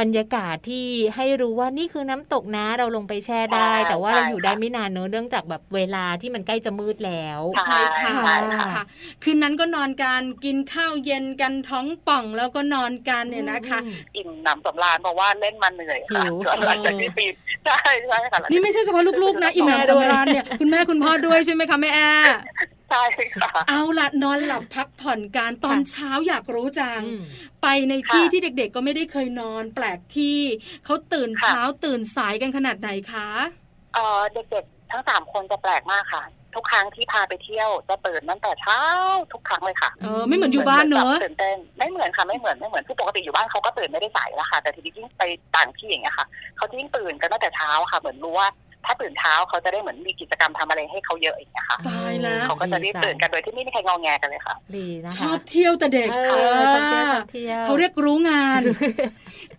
บรรยากาศที่ให้รู้ว่านี่คือน้ำตกนะเราลงไปแช่ได้ใช่แต่ว่าใช่เราอยู่ได้ค่ะไม่นานเนอะเนื่องจากแบบเวลาที่มันใกล้จะมืดแล้วใช่ใช่ค่ะใช่ค่ะค่ะคืนนั้นก็นอนกันกินข้าวเย็นกันท้องป่องแล้วก็นอนกันเนี่ยนะคะอืมอิ่มหนำสำราญเพราะว่าเล่นมันเหนื่อยค่ะหิวหลังจากที่ปีนใช่ใช่ค่ะหลังจากนี่ไม่ใช่เฉพาะลูกๆนะอิ่มหนำสำราญเนี่ยคุณแม่คุณพ่อด้วยใช่ไหมคะแม่แอ้ ใช่ค่ะ เอาละนอนหลับพักผ่อนการตอนค่ะเช้าอยากรู้จังอืมไปในที่ค่ะที่เด็กๆก็ไม่ได้เคยนอน แปลกที่เขาตื่นค่ะเช้าตื่นสายกันขนาดไหนคะเอ่อเด็กๆทั้งสามคนจะแปลกมากค่ะ ทุกครั้งที่พาไปเที่ยวจะตื่นตั้งแต่เช้าทุกครั้งเลยค่ะเออไม่เหมือนอยู่บ้านเนอะตื่นเต้นไม่เหมือนค่ะไม่เหมือนไม่เหมือนคือปกติอยู่บ้านเขาก็ตื่นไม่ได้สายแล้วค่ะ แต่ทีนี้ยิ่งไปต่างที่อย่างเงี้ยค่ะเขาจะยิ่งตื่นกันตั้งแต่เช้าค่ะ เหมือนรู้ว่าท ถ้าตื่นเช้าเขาจะได้เหมือนมีกิจกรรมทำอะไรให้เขาเยอะอย่างเงี้ยค่ะตายแล้วเขาก็จะรีบตื่นกันโดยที่ไม่มีใครงอแงกันเลยค่ะดีนะชคะอบเที่ยวแต่เด็กเออชอบเที่ยวชอบเที่ยวเขาเรียกรู้งาน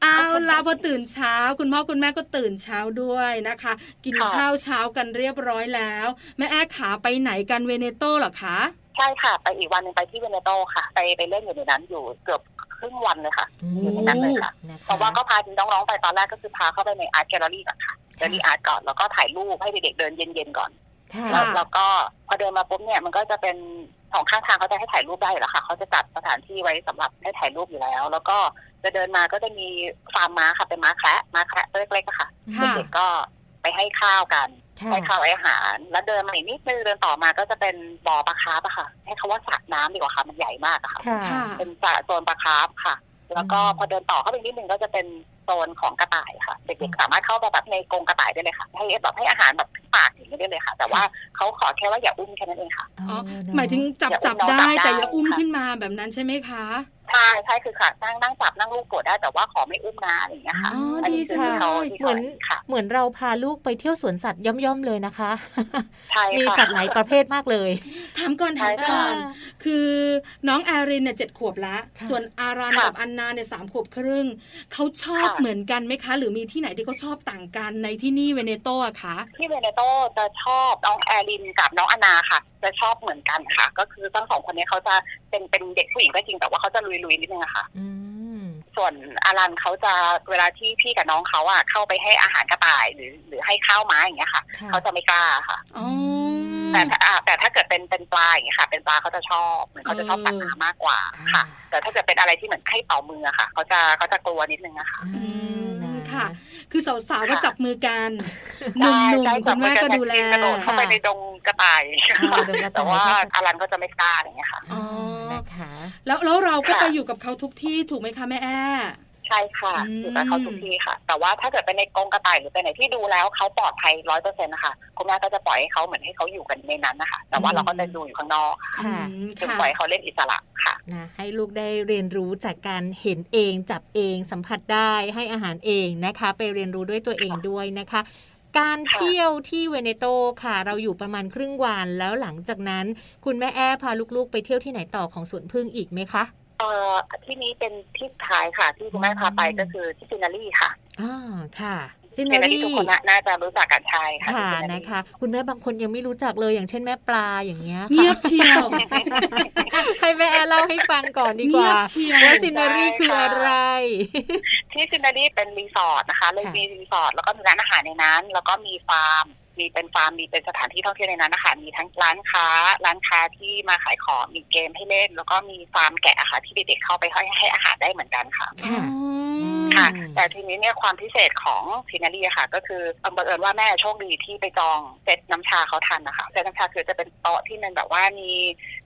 เอาล่ะพอตื่นเช้า คุณพ่อคุณแม่ก็ตื่นเช้าด้วยนะคะ กินค่ะข้าวเช้ากันเรียบร้อยแล้ว แม่แอ้ขาไปไหนกันเวเนโตเหรอคะใช่ค่ะ ไปอีกวันหนึ่งไปที่เวเนโตค่ะ ไปไปเล่นอยู่ในนั้นอยู่เกือบครึ่งวันเลยค่ะอืมอยู่ในนั้นเลยค่ะนะคะเพราะว่าก็พาน้องๆไปตอนแรกก็คือพาเข้าไปใน art gallery ก่อนค่ะ gallery art ก่อนแล้วก็ถ่ายรูปให้เด็กๆเดินเย็นๆก่อนค่ะแล้วแล้วก็พอเดินมาปุ๊บเนี่ยมันก็จะเป็นสองข้างทางเขาจะให้ถ่ายรูปได้อยู่แล้วค่ะเขาจะจัดสถานที่ไว้สำหรับให้ถ่ายรูปอยู่แล้ว แล้วก็จะเดินมาก็จะมีฟาร์มม้าค่ะเป็นม้าแคระม้าแคระตัวเล็กๆอะค่ะค่ะเด็กๆก็ไปให้ข้าวกันค่ะให้ข้าวให้อาหาร แล้วเดินมาอีกนิดนึงเดินต่อมาก็จะเป็นบ่อปลาคาร์ฟอะค่ะ ให้คาว่าสระน้ำดีกว่าค่ะมันใหญ่มากอะค่ะค่ะค่ะเป็นสระโซนปลาคาร์ฟค่ะ แล้วก็อืมพอเดินต่อเข้าไปนิดนึงก็จะเป็น โซนของกระต่ายค่ะ เด็กๆสามารถเข้าไปแบบในกรงกระต่ายได้เลยค่ะ ให้แบบให้อาหารแบบปากอย่างนี้ได้เลยค่ะ แต่ว่าเขาขอแค่ว่าอย่าอุ้มแค่นั้นเองค่ะอ๋อเนอะหมายถึงจับอย่าจับอุ้มน้องได้จับได้แต่อย่าอุ้มค่ะขึ้นมาแบบนั้นใช่ไหมคะ ใช่ใช่คือค่ะนั่งนั่งจับนั่งลูกกดได้แต่ว่าขอไม่อุ้มนะอะไรอย่างเงี้ยค่ะอ๋ออันดีนี้คือจังที่เขาเลยที่เหมืเขาอนค่ะเหมือนเราพาลูกไปเที่ยวสวนสัตว์ย่อมๆเลยนะคะใช่มีค่ะสัตว์หลายประเภทมากเลยถามก่อนใช่ถามก่อนค่ะคือน้องแอรินเนี่ยเจ็ดขวบแล้วค่ะส่วนอารันค่ะกับอันนาเนี่ยสามขวบครึ่งเขาชอบค่ะเหมือนกันไหมคะ หรือมีที่ไหนที่เขาชอบต่างกันในที่นี่เวเนโตอะคะที่เวเนโตจะชอบน้องแอรินกับน้องอนาค่ะ จะชอบเหมือนกันค่ะ ก็คือทั้งสองคนนี้เขาจะเป็นเป็นเด็กผู้หญิงก็จริงแต่ว่าเขาจะลุยๆนิดนึงอะค่ะอืมส่วนอารันเขาจะเวลาที่พี่กับน้องเขาอะเข้าไปให้อาหารกระต่ายหรือ หรือให้ข้าวม้าอย่างเงี้ยค่ะค่ะเขาจะไม่กล้าค่ะอ๋อแต่ถ้าอ่าแต่ถ้าเกิดเป็นเป็นปลาอย่างเงี้ยค่ะ เป็นปลาเขาจะชอบเหมือนเขาจะชอบเออสัตว์น้ำมากกว่าค่ะ แต่ถ้าเกิดเป็นอะไรที่เหมือนให้เป่ามืออะค่ะเขาจะเขาจะกลัวนิดนึงอะค่ะอืมนะ ค่ะ คือสาวๆก็ค่ะจับมือกันหนุ่มๆคุณแม่ก็ดูแลกระโดดเข้าไปในดงกระต่ายอ่าดงกระต่ายแต่ว่าอารันก็จะไม่กล้าอย่างเงี้ยค่ะอ๋อนะคะแล้วแล้วเราก็ค่ะไปอยู่กับเขาทุกที่ถูกไหมคะแม่แอ้ใช่ค่ะอืมอยู่กับเขาทุกที่ค่ะ แต่ว่าถ้าเกิดไปในกรงกระต่ายหรือไปไหนที่ดูแล้วเขาปลอดภัยร้อยเปอร์เซ็นต์นะคะคุณแม่ก็จะปล่อยให้เขาเหมือนให้เขาอยู่กันในนั้นนะคะ แต่ว่าเราก็จะดูอยู่ข้างนอกค่ะค่ะอืมถึงค่ะปล่อยให้เขาเล่นอิสระค่ะนะให้ลูกได้เรียนรู้จากการเห็นเองจับเองสัมผัสได้ให้อาหารเองนะคะ ไปเรียนรู้ด้วยตัวเองด้วยนะคะการค่ะเที่ยวที่เวเนโตค่ะ เราอยู่ประมาณครึ่งวันแล้วหลังจากนั้น คุณแม่แอ้พาลูกๆ ไปเที่ยวที่ไหนต่อของสวนผึ้งอีกไหมคะ เอ่อที่นี้เป็นที่สุดท้ายค่ะ ที่คุณแม่พาไปก็คือที่ Scenery ค่ะอ่าค่ะ Scenery Scenery ทุกคนน่าน่าจะรู้จักกันใช่ค่ะค่ะที่ซิารีนะคะ คุณแม่บางคนยังไม่รู้จักเลยอย่างเช่นแม่ปลาอย่างเงี้ยค่ะเงียบเชียวให้แม่แอ้เล่าให้ฟังก่อนดีกว่าเงียบเชียวว่า Scenery คืออะไร ที่ Scenery เป็นรีสอร์ทนะคะเลยค่ะมีรีสอร์ทแล้วก็มีร้านอาหารในนั้น แล้วก็มีฟาร์ม มีเป็นฟาร์มมีเป็นสถานที่ท่องเที่ยวในนั้นนะคะมีทั้งร้านค้า ร้านค้าที่มาขายของมีเกมให้เล่น แล้วก็มีฟาร์มแกะอะค่ะ ที่เด็กๆเข้าไปให้ให้อาหารได้เหมือนกันค่ะค่ะอ๋อค่ะอืมแต่ทีนี้เนี่ยความพิเศษของ Scenery อะค่ะ ก็คือบังเอิญว่าแม่โชคดีที่ไปจองเซตน้ำชาเขาทันนะคะเซตน้ำชาคือจะเป็นโต๊ะที่มันแบบว่ามี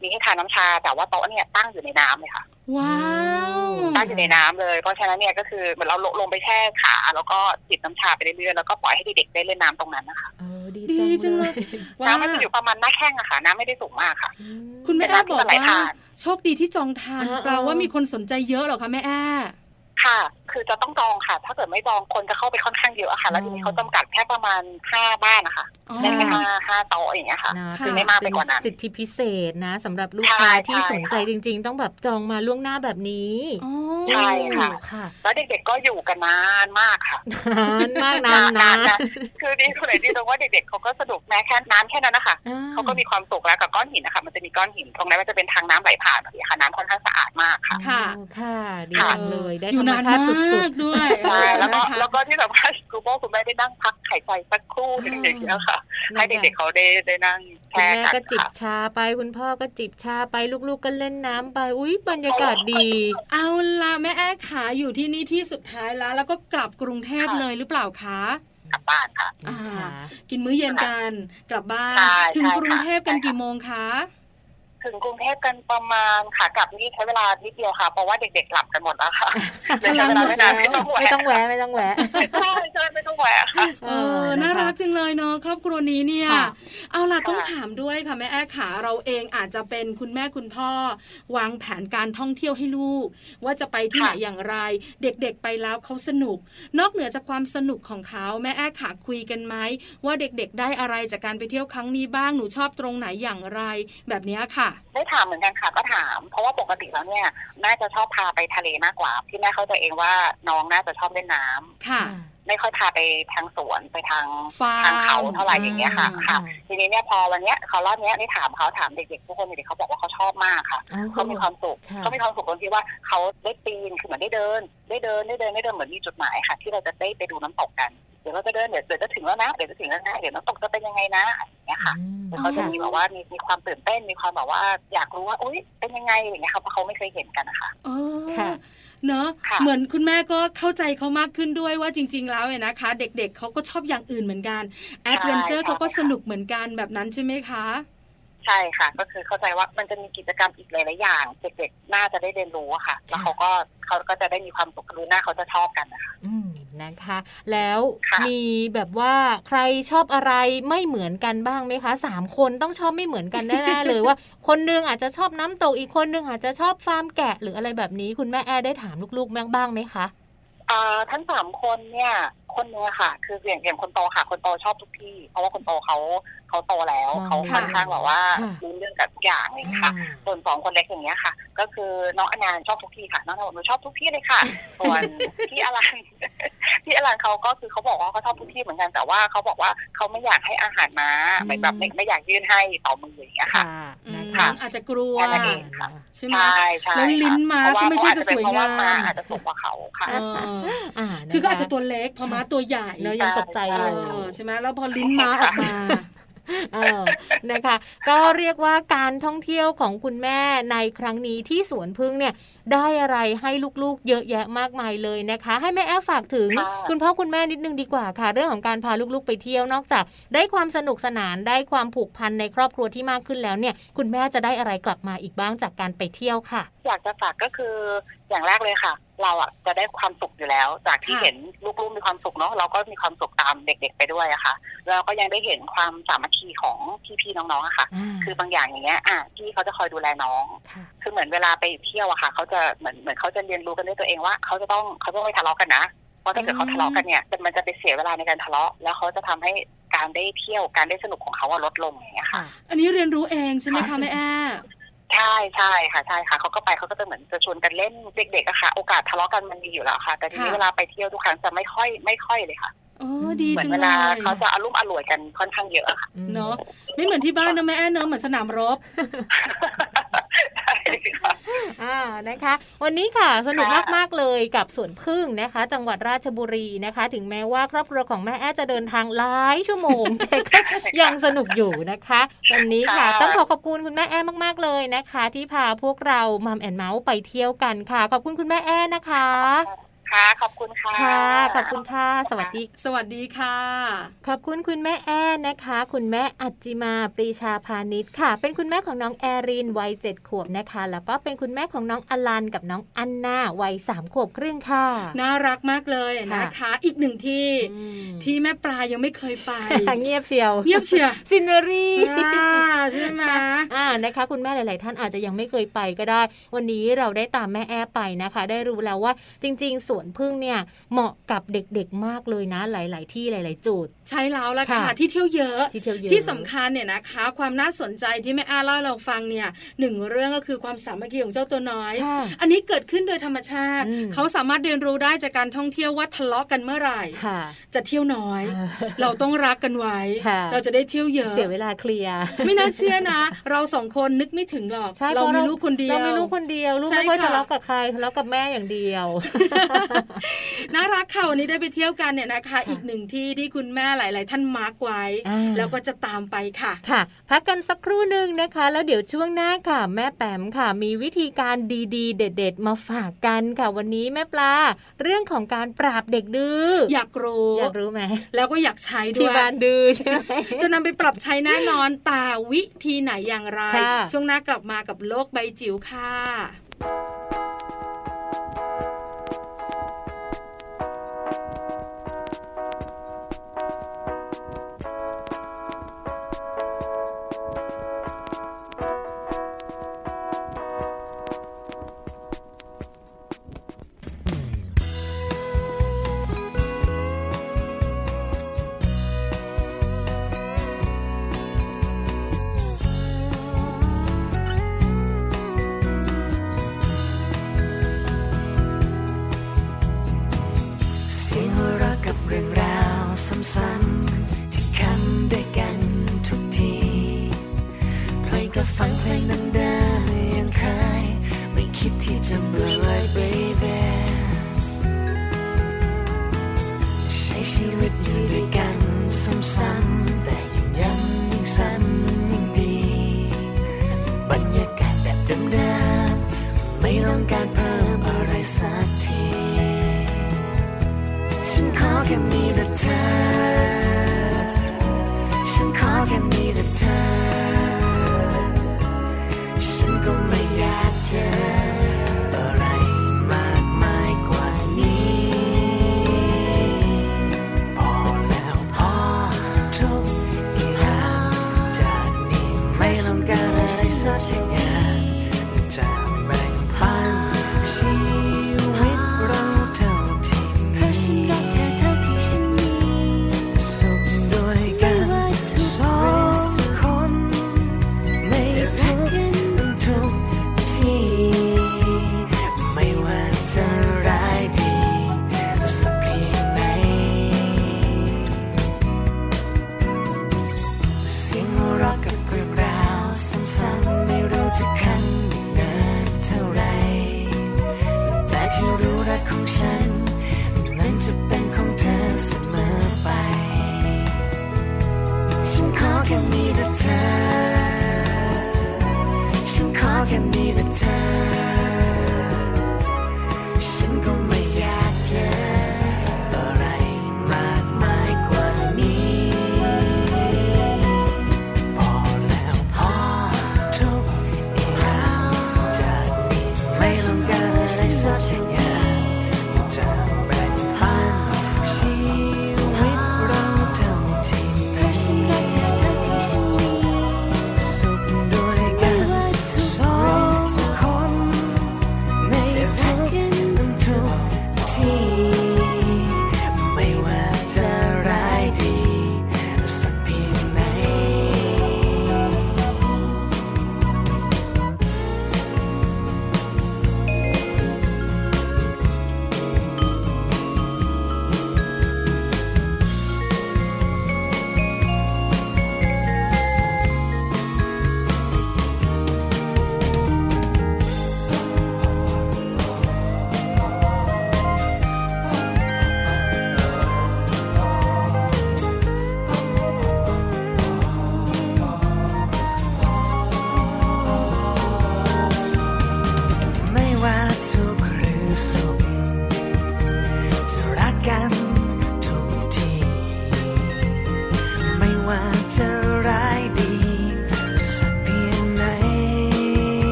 มีให้ทานน้ำชา แต่ว่าโต๊ะเนี่ยตั้งอยู่ในน้ำเลยค่ะ ว้าวตั้งอยู่ในน้ำเลย เพราะฉะนั้นเนี่ยก็คือเหมือนเราลงลงไปแช่ขา แล้วก็จิบน้ำชาไปเรื่อยๆแล้วก็ปล่อยให้เด็กๆได้เล่นน้ำตรงนั้นนะคะเออดีดีจังเลยว้าน้ำมันจะอยู่ประมาณหน้าแข้งอะค่ะ น้ำไม่ได้สูงมากค่ะอืมคุณแม่เป็นแอ้น้ำที่บอกมันไหลว่าผ่านโชคดีที่จองทันอ่าแปลว่ามีคนสนใจเยอะเหรอคะแม่แอ้ค่ะคือจะต้องจองค่ะ ถ้าเกิดไม่จองคนจะเข้าไปค่อนข้างเยอะอะค่ะ แล้วทีนี้เขาจำกัดแค่ประมาณห้าบ้านนะคะอ๋อได้แค่ห้าห้าโต๊ะอย่างเงี้ยค่ะนะค่ะเป็นไม่มากไปกว่านั้นสิทธิพิเศษนะสำหรับลูกใช่ค้าที่ใช่สนใจค่ะจริง ๆ ต้องแบบจองมาล่วงหน้าแบบนี้อ๋อใช่ค่ะโอ้ค่ะ แล้วเด็กๆก็อยู่กันนานมากค่ะนานมากนานนะนะคือดีคนไหนดีตรงว่าเด็กๆเขาก็สนุกแม้แค่น้ำแค่นั้นนะคะอ่เขาก็มีความสุขแล้วกับก้อนหินนะคะมันจะมีก้อนหินตรงนั้นมันจะเป็นทางน้ำไหลผ่านเลยค่ะน้ำค่อนข้างสะอาดมากค่ะ ค่ะโอ้ค่ะดีค่ะจังเลยได้อยู่ธรรมนานชาติมาสุดกด้วยใช่แล้วก็นะคะแล้วก็ที่สำคัญคุณพ่อคุณแม่ได้นั่งพักหายใจสักครู่หนึงอย่างเงี้ยค่ะๆให้เด็กๆเขาได้ได้นั่งคุณแช่แม่กันก็จิบค่ะชาไปคุณพ่อก็จิบชาไปลูกๆก็เล่นน้ำไปอุ้ยบรรยากาศดี เอาล่ะแม่แอ้ขาอยู่ที่นี่ที่สุดท้ายแล้ว แล้วก็กลับกรุงเทพเลยหรือเปล่าคะกลับบ้านค่ะ อ่าค่ะกินมื้อเย็นกัน กลับบ้านใช่ถึงใช่กรุงเทพกันค่ะกี่โมงคะ ถึงกรุงเทพกันประมาณค่ะกลับนี่ใช้เวลานิดเดียวค่ะ เพราะว่าเด็กๆหลับกันหมดแล้วค่ะพลังหมดแล้วไม่ต้องแหวะไม่ต้องแวะไม่ต้องแวะใช่ใช่ไม่ต้องแหวะค่ะเออน่ารักกจังเลยเนาะครอบครัวนี้เนี่ยค่ะเอาล่ะค่ะต้องถามด้วยค่ะแม่แอ้ขาเราเองอาจจะเป็นคุณแม่คุณพ่อ วางแผนการท่องเที่ยวให้ลูก ว่าจะไปที่ไหนอย่างไร เด็กๆไปแล้วเขาสนุก นอกเหนือจากความสนุกของเขาแม่แอ้ขาคุยกันไหมว่าเด็กๆ ได้อะไรจากการไปเที่ยวครั้งนี้บ้างหนูชอบตรงไหนอย่างไร แบบเนี้ยค่ะได้ถามเหมือนกันค่ะก็ถาม เพราะว่าปกติแล้วเนี่ยแม่จะชอบพาไปทะเลมากกว่า ที่แม่เข้าใจเองว่าน้องน่าจะชอบเล่นน้ำค่ะ ไม่ค่อยพาไปทางสวนไปทางฟาร์มทางเขาเท่าไหร่อย่างเงี้ยค่ะอืมค่ะ ทีนี้เนี่ยพอวันเนี้ยเขารอบเนี้ยได้ถามเขาถามเด็กๆทุกคนเด็กๆเขาบอกว่าเขาชอบมากค่ะโอ้โหเขามีความสุขค่ะเขามีความสุขตรงที่ว่าเขาได้ปีนคือเหมือนได้เดิน ได้เดินได้เดินได้เดินเหมือนมีจุดหมายค่ะ ที่เราจะได้ไปดูน้ำตกกัน เดี๋ยวเราจะเดินเดี๋ยวเดี๋ยวจะถึงแล้วนะเดี๋ยวจะถึงแล้วนะเดี๋ยวน้ำตกจะเป็นยังไงนะอะไรอย่างเงี้ยค่ะอืมเดี๋ยวเขาจะมีแบบว่ามีมีความตื่นเต้นมีความแบบว่า อยากรู้ว่าอุ้ยเป็นยังไงอย่างเงี้ยค่ะเพราะเขาไม่เคยเห็นกันนะคะอ๋อค่ะเนอะค่ะเหมือนคุณแม่ก็เข้าใจเขามากขึ้นด้วยว่าจริง ๆ แล้วเนี่ยนะคะ เด็กๆเขาก็ชอบอย่างอื่นเหมือนกันแอดเวนเจอร์เขาก็สนุกเหมือนกันแบบนั้นใช่ไหมคะ ใช่ค่ะ ก็คือเข้าใจว่ามันจะมีกิจกรรมอีกหลายๆอย่างเด็กๆน่าจะได้เรียนรู้อะค่ะ แล้วเขาก็เขาก็จะได้มีความสุขรู้หน้าเขาจะชอบกันนะคะอืมนะคะ แล้วค่ะมีแบบว่าใครชอบอะไรไม่เหมือนกันบ้างไหมคะสามคนต้องชอบไม่เหมือนกันแน่ๆเลยว่า คนหนึงอาจจะชอบน้ำตกอีกคนหนึงอาจจะชอบฟาร์มแกะหรืออะไรแบบนี้ คุณแม่แอร์ได้ถามลูกๆแม่บ้างไหมคะอ่าทั้งสามคนเนี่ย คนเนี้ค่ะ คืออย่างอย่างคนโตค่ะ คนโตชอบทุกที่ เพราะว่าคนโตเขาเขาโตแล้วมองเขาค่อนข้างแบบว่าค่ะรู้เรื่องกับทุกอย่างเลยค่ะอ่าส่วนสองคนเล็กอย่างเงี้ยค่ะ ก็คือน้องอนันต์ชอบทุกที่ค่ะน้องอนันต์บอกหนูชอบทุกที่เลยค่ะ ส่วนพี่อลันพี่อลันเขาก็คือเขาบอกว่าเขาชอบทุกที่เหมือนกันแต่ว่าเขาบอกว่าเขาไม่อยากให้อาหารม้าอืมไม่แบบไม่ไม่อยากยื่นให้ต่อมืออย่างเงี้ยค่ะค่ะอืนะมคะอาจจะกลัวแค่นั้นเองค่ะใช่ไหมใช่ใช่แล้วลิ้นม้าค่ะก็ไม่ใช่จะเพราสวยเพราะงามม้าอาจจะสูงกว่าเขาค่ะเอออ่าคือก็อาจนจะตัวเล็กพอม้าตัวใหญ่เนอะยังตกใจเออยู่อใช่ไหมแล้วพอลิ้นม้าออกมาเออนะคะ ก็เรียกว่าการท่องเที่ยวของคุณแม่ในครั้งนี้ที่สวนพึ่งเนี่ย ได้อะไรให้ลูกๆ เยอะแยะมากมายเลยนะคะ ให้แม่แอฟฝากถึงค่ะคุณพ่อคุณแม่นิดนึงดีกว่าค่ะ เรื่องของการพาลูกๆไปเที่ยวนอกจาก ได้ความสนุกสนานได้ความผูกพันในครอบครัวที่มากขึ้นแล้วเนี่ย คุณแม่จะได้อะไรกลับมาอีกบ้างจากการไปเที่ยวค่ะ อยากจะฝากก็คือ อย่างแรกเลยค่ะ เราอะจะได้ความสุขอยู่แล้ว จากที่ค่ะเห็นลูกๆมีความสุขเนาะเราก็มีความสุขตามเด็ก ๆ ไปด้วยอะค่ะแล้วก็ยังได้เห็นความสามัคคีของพี่ๆน้องๆอะค่ะ คือบางอย่างอย่างเงี้ยอะพี่เขาจะคอยดูแลน้องค่ะคือเหมือนเวลาไปเที่ยวอะค่ะเขาจะเหมือนเหมือนเขาจะเรียนรู้กันด้วยตัวเองว่าเขาจะต้องเขาต้องไม่ทะเลาะกันนะเพราะถ้าเกิดเขาทะเลาะกันเนี่ยมันจะไปเสียเวลาในการทะเลาะ แล้วเขาจะทำให้การได้เที่ยวการได้สนุกของเขาอะลดลงอย่างเงี้ยค่ะค่ะ อันนี้เรียนรู้เองใช่ไหมคะแม่แอ้ ใช่ใช่ค่ะใช่ค่ะเขาก็ไปเขาก็จะเหมือนจะชวนกันเล่นเด็กๆอะค่ะ โอกาสทะเลาะกันมันมีอยู่แล้วค่ะ แต่ทีนี้ค่ะ เวลาไปเที่ยวทุกครั้งจะไม่ค่อยไม่ค่อยเลยค่ะโอ้ดีเหมือนจังเวเลลายเขาจะอารมณ์อร่วยกันค่อนข้างเยอะอะค่ะ เนอะไม่เหมือนที่บ้านนะแม่แอ้เนอะเหมือนสนามรบใช่ ค่ะอ่านะคะ วันนี้ค่ะสนุกค่ะมากๆเลยกับสวนพึ่งนะคะ จังหวัดราชบุรีนะคะ ถึงแม้ว่าครอบครัวของแม่แอ้จะเดินทางหลายชั่วโมงแต่ก็ยังสนุกอยู่นะคะวันนี้ค่ะค่ะต้องขอขอบคุณคุณแม่แอ้มากๆเลยนะคะ ที่พาพวกเรามัมแอนเมาส์ไปเที่ยวกันค่ะ ขอบคุณคุณแม่แอ้นะคะ ค่ะ ขอบคุณค่ะ ค่ะ ขอบคุณค่ะ สวัสดี สวัสดีค่ะ ขอบคุณคุณแม่แอ้นะคะ คุณแม่อัจจิมาปรีชาพาณิชย์ค่ะ เป็นคุณแม่ของน้องแอรินวัยเจ็ดขวบนะคะ แล้วก็เป็นคุณแม่ของน้องอลันกับน้องอันนาวัยสามขวบครึ่งค่ะ น่ารักมากเลยนะคะ อีกหนึ่งที่อืมที่แม่ปลายังไม่เคยไป เงียบเชียว เงียบเชียว Scenery อ่าใช่ไหมอ่านะคะ คุณแม่หลาย ๆ ท่านอาจจะยังไม่เคยไปก็ได้ วันนี้เราได้ตามแม่แอ้ไปนะคะ ได้รู้แล้วว่าจริง ๆสวนพึ่งเนี่ยเหมาะกับเด็กๆมากเลยนะ หลาย ๆ ที่หลาย ๆ จุด ใช่แล้วละค่ะค่ะที่เที่ยวเยอะที่เที่ยวเยอะที่สำคัญเนี่ยนะคะ ความน่าสนใจที่แม่อาเล่าให้เราฟังเนี่ยหนึ่งเรื่องก็คือความสามัคคีของเจ้าตัวน้อยค่ะอันนี้เกิดขึ้นโดยธรรมชาติอืมเขาสามารถเรียนรู้ได้จากการท่องเที่ยวว่าทะเลาะกันเมื่อไหร่ค่ะจะเที่ยวน้อย เราต้องรักกันไว้ค่ะเราจะได้เที่ยวเยอะเสียเวลาเคลียร์ไม่น่าเชื่อนะ เราสองคนนึกไม่ถึงหรอกใช่เราพะมีลูกคนเดียวเรามีลูกคนเดียวลูกใช่ไม่ค่อยค่ะทะเลาะกับใครทะเลาะกับแม่อย่างเดียวน่ารักค่ะวันนี้ได้ไปเที่ยวกันเนี่ยนะคะค่ะอีกหนึ่งที่ที่คุณแม่หลาย ๆ ท่านมาร์กไว้อ่าแล้วก็จะตามไปค่ะค่ะ พักกันสักครู่หนึ่งนะคะ แล้วเดี๋ยวช่วงหน้าค่ะ แม่แปมค่ะ มีวิธีการดีๆ เด็ด ๆ มาฝากกันค่ะ วันนี้แม่ปลา เรื่องของการปราบเด็กดื้ออยากรู้อยากรู้ไหมแล้วก็อยากใช้ด้ที่วยบ้านดื้อใช่ไหมจะนำไปปรับใช้แน่นอนแต่วิธีไหนอย่างไรค่ะช่วงหน้ากลับมากับโลกใบจิ๋วค่ะ「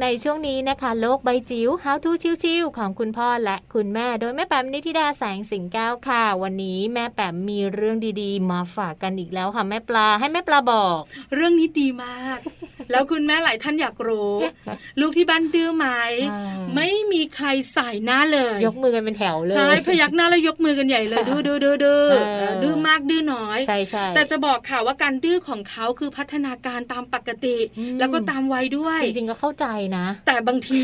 ในช่วงนี้นะคะ โลกใบจิ๋ว How to ชิวๆของคุณพ่อและคุณแม่ โดยแม่แปมนิธิดาแสงสิงแก้วค่ะ วันนี้แม่แปมมีเรื่องดีๆ มาฝากกันอีกแล้วค่ะแม่ปลาให้แม่ปลาบอก เรื่องนี้ดีมากแล้วคุณแม่หลายท่านอยากรู้ ลูกที่บ้านดื้อไหมอ่าไม่มีใครใส่หน้าเลย ยกมือกันเป็นแถวเลยใช่พยักหน้าแล้วยกมือกันใหญ่เลยดื้อดื้อดื้อดื้อเออเออดื้อมากดื้อน้อยใช่ใช่แต่จะบอกค่ะว่าการดื้อของเขาคือพัฒนาการตามปกติอืมแล้วก็ตามวัยด้วยจริงๆก็เข้าใจนะ แต่บางที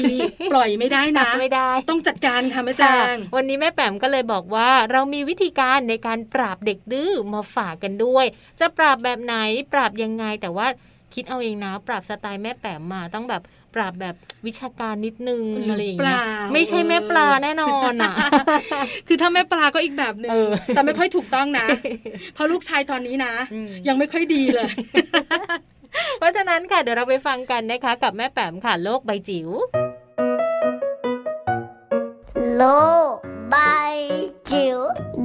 ปล่อยไม่ได้นะไม่ได้ ต้องจัดการค่ะแม่แจค่ะงวันนี้แม่แปมก็เลยบอกว่าเรามีวิธีการในการปราบเด็กดื้อมาฝากกันด้วย จะปราบแบบไหนปราบยังไงแต่ว่า คิดเอาเองนะปราบสไตล์แม่แปมมาต้องแบบปราบแบบวิชาการนิดนึงหรืออะไรอย่างเปเงี้ยล่าไม่ใช่แม่ปลาแน่นอนอะ คือถ้าแม่ปลาก็อีกแบบหนึ่งเออแต่ไม่ค่อยถูกต้องนะ เพราะลูกชายตอนนี้นะอืมยังไม่ค่อยดีเลย เพราะฉะนั้นค่ะเดี๋ยวเราไปฟังกันนะคะ กับแม่แปมค่ะ โลกใบจิ๋วโลกใบจิ๋ว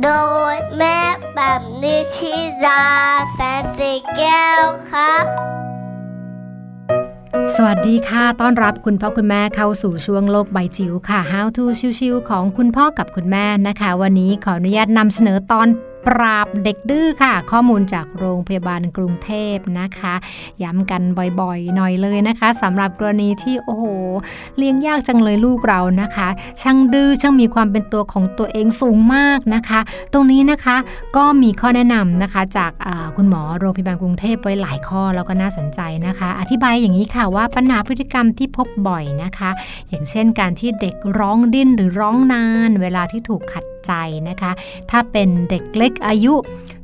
โดยแม่แบบนิชิราแสนสีแก้วครับ สวัสดีค่ะ ต้อนรับคุณพ่อคุณแม่เข้าสู่ช่วงโลกใบจิ๋วค่ะ How to ชิวๆของคุณพ่อกับคุณแม่นะคะ วันนี้ขออนุญาตนำเสนอตอน ปราบเด็กดื้อค่ะ ข้อมูลจากโรงพยาบาลกรุงเทพนะคะ ย้ำกันบ่อยๆ หน่อยเลยนะคะสำหรับกรณีที่โอ้โห เลี้ยงยากจังเลยลูกเรานะคะ ช่างดื้อช่างมีความเป็นตัวของตัวเองสูงมากนะคะ ตรงนี้นะคะก็มีข้อแนะนำนะคะ จากคุณหมอโรงพยาบาลกรุงเทพไว้หลายข้อแล้วก็น่าสนใจนะคะ อธิบายอย่างนี้ค่ะว่าปัญหาพฤติกรรมที่พบบ่อยนะคะ อย่างเช่นการที่เด็กร้องดิ้นหรือร้องนาน เวลาที่ถูกขัด ใจนะคะ ถ้าเป็นเด็กเล็กอายุ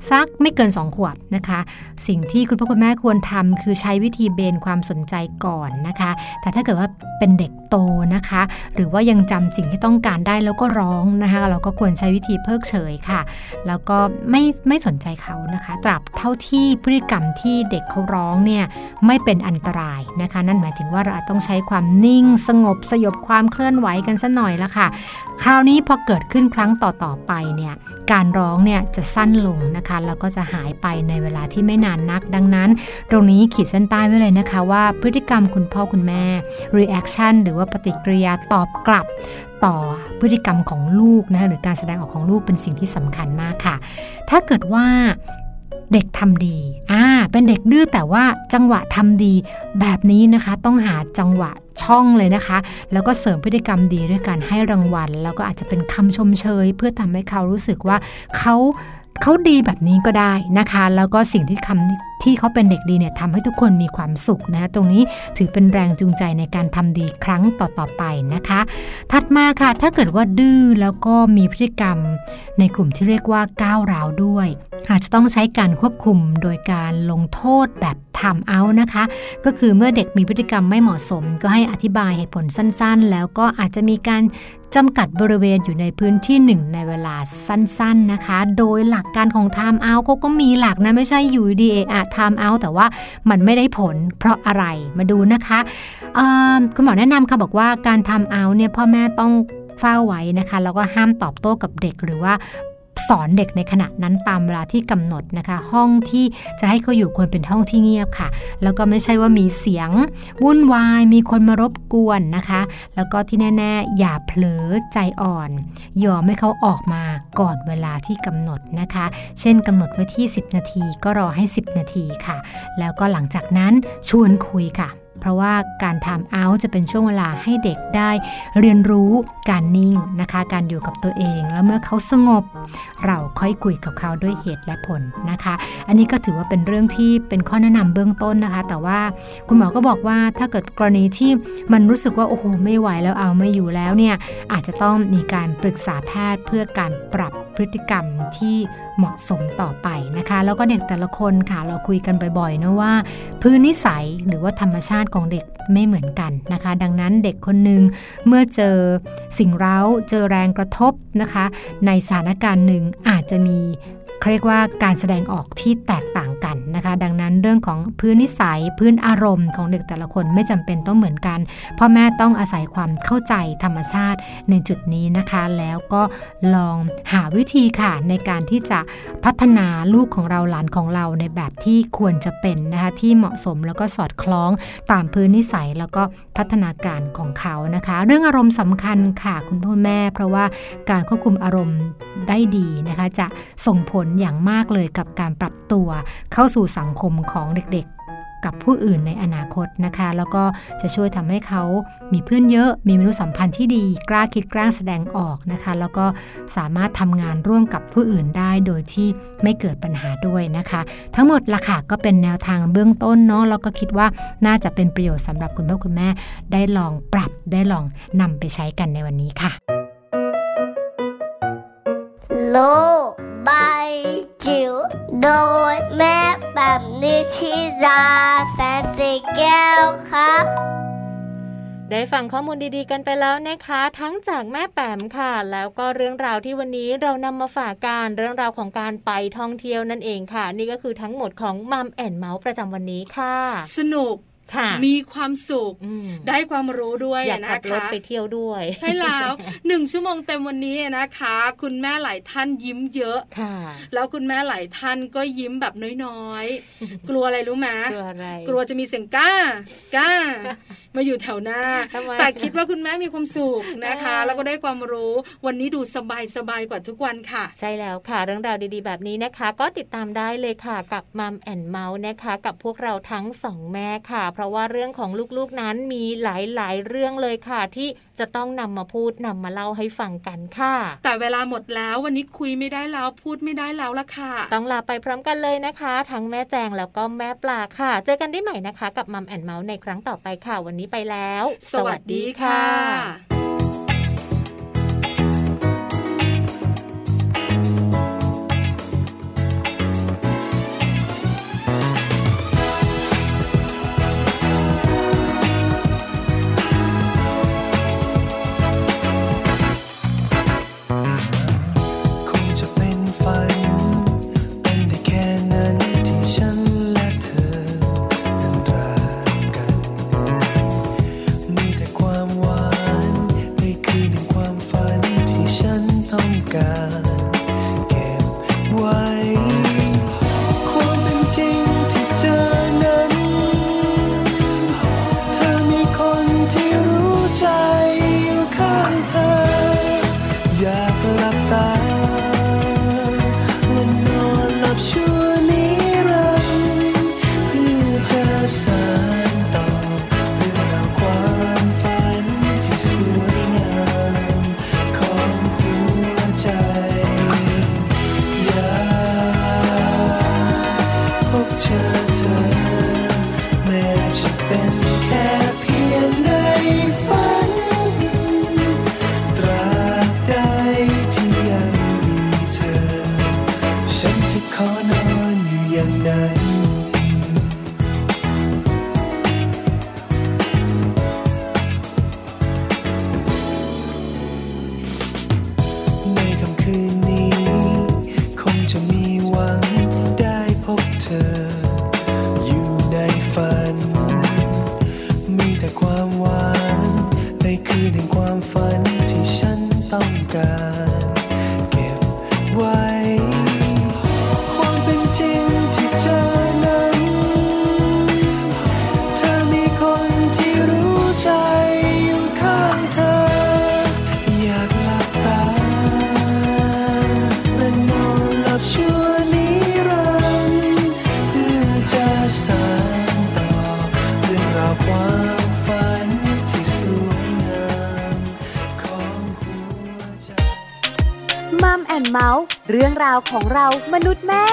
สักไม่เกิน 2 ขวบนะคะ สิ่งที่คุณพ่อคุณแม่ควรทำคือใช้วิธีเบนความสนใจก่อนนะคะ แต่ถ้าเกิดว่า เป็นเด็กโตนะคะ หรือว่ายังจำสิ่งที่ต้องการได้แล้วก็ร้องนะคะ เราก็ควรใช้วิธีเพิกเฉยค่ะ แล้วก็ไม่ไม่สนใจเขานะคะ ตราบเท่าที่พฤติกรรมที่เด็กเขาร้องเนี่ยไม่เป็นอันตรายนะคะ นั่นหมายถึงว่าเราอาจต้องใช้ความนิ่งสงบสยบความเคลื่อนไหวกันสัหน่อยละค่ะ คราวนี้พอเกิดขึ้นครั้งต่อๆไปเนี่ยการร้องเนี่ยจะสั้นลงนะคะแล้วก็จะหายไปในเวลาที่ไม่นานนักดังนั้น ตรงนี้ขีดเส้นใต้ไว้เลยนะคะว่าพฤติกรรมคุณพ่อคุณแม่ reaction หรือว่าปฏิกิริยาตอบกลับต่อพฤติกรรมของลูกนะคะหรือการแสดงออกของลูกเป็นสิ่งที่สำคัญมากค่ะ ถ้าเกิดว่าเด็กทำดี อ่า เป็นเด็กดื้อแต่ว่าจังหวะทำดีแบบนี้นะคะ ต้องหาจังหวะช่องเลยนะคะ แล้วก็เสริมพฤติกรรมดีด้วยการให้รางวัล แล้วก็อาจจะเป็นคำชมเชย เพื่อทำให้เขารู้สึกว่าเขาเขาดีแบบนี้ก็ได้นะคะ แล้วก็สิ่งที่คำ ที่เขาเป็นเด็กดีเนี่ยทำให้ทุกคนมีความสุขนะตรงนี้ถือเป็นแรงจูงใจในการทำดีครั้งต่อๆไปนะคะ ถัดมาค่ะถ้าเกิดว่าดื้อแล้วก็มีพฤติกรรม ในกลุ่มที่เรียกว่าก้าวร้าวด้วย อาจจะต้องใช้การควบคุมโดยการลงโทษแบบทำเอานะคะ ก็คือเมื่อเด็กมีพฤติกรรมไม่เหมาะสม ก็ให้อธิบายเหตุผลสั้นๆ แล้วก็อาจจะมีการจำกัดบริเวณอยู่ในพื้นที่หนึ่งในเวลาสั้นๆนะคะ โดยหลักการของ time out เขาก็มีหลักนะ ไม่ใช่อยู่ดีเอะท i m e out แต่ว่ามันไม่ได้ผลเพราะอะไรมาดูนะคะคุณหมอแนะนำค่ะบอกว่าการ time out เนี่ยพ่อแม่ต้องเฝ้าไว้นะคะแล้วก็ห้ามตอบโต้กับเด็กหรือว่า สอนเด็กในขณะนั้นตามเวลาที่กำหนดนะคะ ห้องที่จะให้เขาอยู่ควรเป็นห้องที่เงียบค่ะ แล้วก็ไม่ใช่ว่ามีเสียงวุ่นวาย มีคนมารบกวนนะคะ แล้วก็ที่แน่ ๆ อย่าเผลอใจอ่อน ยอมให้เขาออกมาก่อนเวลาที่กำหนดนะคะ เช่นกำหนดไว้ที่ 10 นาทีก็รอให้ 10 นาทีค่ะ แล้วก็หลังจากนั้นชวนคุยค่ะ เพราะว่าการทำเอาจะเป็นช่วงเวลาให้เด็กได้เรียนรู้การนิ่งนะคะ การอยู่กับตัวเอง แล้วเมื่อเขาสงบ เราค่อยคุยกับเขาด้วยเหตุและผลนะคะ อันนี้ก็ถือว่าเป็นเรื่องที่เป็นข้อแนะนำเบื้องต้นนะคะ แต่ว่าคุณหมอก็บอกว่าถ้าเกิดกรณีที่มันรู้สึกว่าโอ้โหไม่ไหวแล้วเอาไม่อยู่แล้วเนี่ยอาจจะต้องมีการปรึกษาแพทย์เพื่อการปรับพฤติกรรมที่ เหมาะสมต่อไปนะคะ แล้วก็เด็กแต่ละคนค่ะเราคุยกันบ่อยๆนะว่า พื้นนิสัยหรือว่าธรรมชาติของเด็กไม่เหมือนกันนะคะ ดังนั้นเด็กคนหนึ่งเมื่อเจอสิ่งเร้าเจอแรงกระทบนะคะ ในสถานการณ์หนึ่งอาจจะมี เรียกว่าการแสดงออกที่แตกต่างกันนะคะ ดังนั้นเรื่องของพื้นนิสัยพื้นอารมณ์ของเด็กแต่ละคนไม่จำเป็นต้องเหมือนกันพ่อแม่ต้องอาศัยความเข้าใจธรรมชาติในจุดนี้นะคะ แล้วก็ลองหาวิธีค่ะในการที่จะพัฒนาลูกของเราหลานของเราในแบบที่ควรจะเป็นนะคะที่เหมาะสมแล้วก็สอดคล้องตามพื้นนิสัยแล้วก็พัฒนาการของเขานะคะ เรื่องอารมณ์สำคัญค่ะคุณพ่อแม่ เพราะว่าการควบคุมอารมณ์ได้ดีนะคะ จะส่งผลอย่างมากเลยกับการปรับตัวเข้าสู่สังคมของเด็กๆ กับผู้อื่นในอนาคตนะคะ แล้วก็จะช่วยทำให้เขามีเพื่อนเยอะมีมนุษยสัมพันธ์ที่ดี กล้าคิดกล้าแสดงออกนะคะ แล้วก็สามารถทำงานร่วมกับผู้อื่นได้โดยที่ไม่เกิดปัญหาด้วยนะคะ ทั้งหมดละค่ะก็เป็นแนวทางเบื้องต้นเนาะแล้วก็คิดว่าน่าจะเป็นประโยชน์สำหรับคุณพ่อคุณแม่ ได้ลองปรับได้ลองนำไปใช้กันในวันนี้ค่ะ โลบาย โดยแม่แบบนิชิราแสนสีแก้วครับ ได้ฟังข้อมูลดีๆกันไปแล้วนะคะ ทั้งจากแม่แปมค่ะ แล้วก็เรื่องราวที่วันนี้เรานำมาฝากการเรื่องราวของการไปท่องเที่ยวนั่นเองค่ะ นี่ก็คือทั้งหมดของมัมแอนเมาส์ประจำวันนี้ค่ะ สนุกค่ะ มีความสุขอืมได้ความรู้ด้วยอยากนะขับรถคะไปเที่ยวด้วย ใช่แล้วหนึ่งชั่วโมงเต็มวันนี้นะคะ คุณแม่หลายท่านยิ้มเยอะค่ะ แล้วคุณแม่หลายท่านก็ยิ้มแบบน้อยๆ กลัวอะไรรู้ไหมกลัวอะไรกลัวจะมีเสียงก้าก้ามาอยู่แถวหน้าทำไมแต่คิดว่าคุณแม่มีความสุขนะคะเออแล้วก็ได้ความรู้วันนี้ดูสบายสบายๆกว่าทุกวันค่ะ ใช่แล้วค่ะ เรื่องราวดีๆ แบบนี้นะคะ ก็ติดตามได้เลยค่ะกับมัมแอนเมาส์นะคะ กับพวกเราทั้งสองแม่ค่ะ เพราะว่าเรื่องของลูกๆนั้นมีหลายๆ เรื่องเลยค่ะ ที่จะต้องนำมาพูดนำมาเล่าให้ฟังกันค่ะ แต่เวลาหมดแล้ววันนี้คุยไม่ได้แล้วพูดไม่ได้แล้วละค่ะ ต้องลาไปพร้อมกันเลยนะคะ ทั้งแม่แจงแล้วก็แม่ปลาค่ะ เจอกันได้ใหม่นะคะ กับมัมแอนเมาส์ในครั้งต่อไปค่ะวันนี้ไปแล้ว สวัสดีค่ะ God. ของเรามนุษย์แม่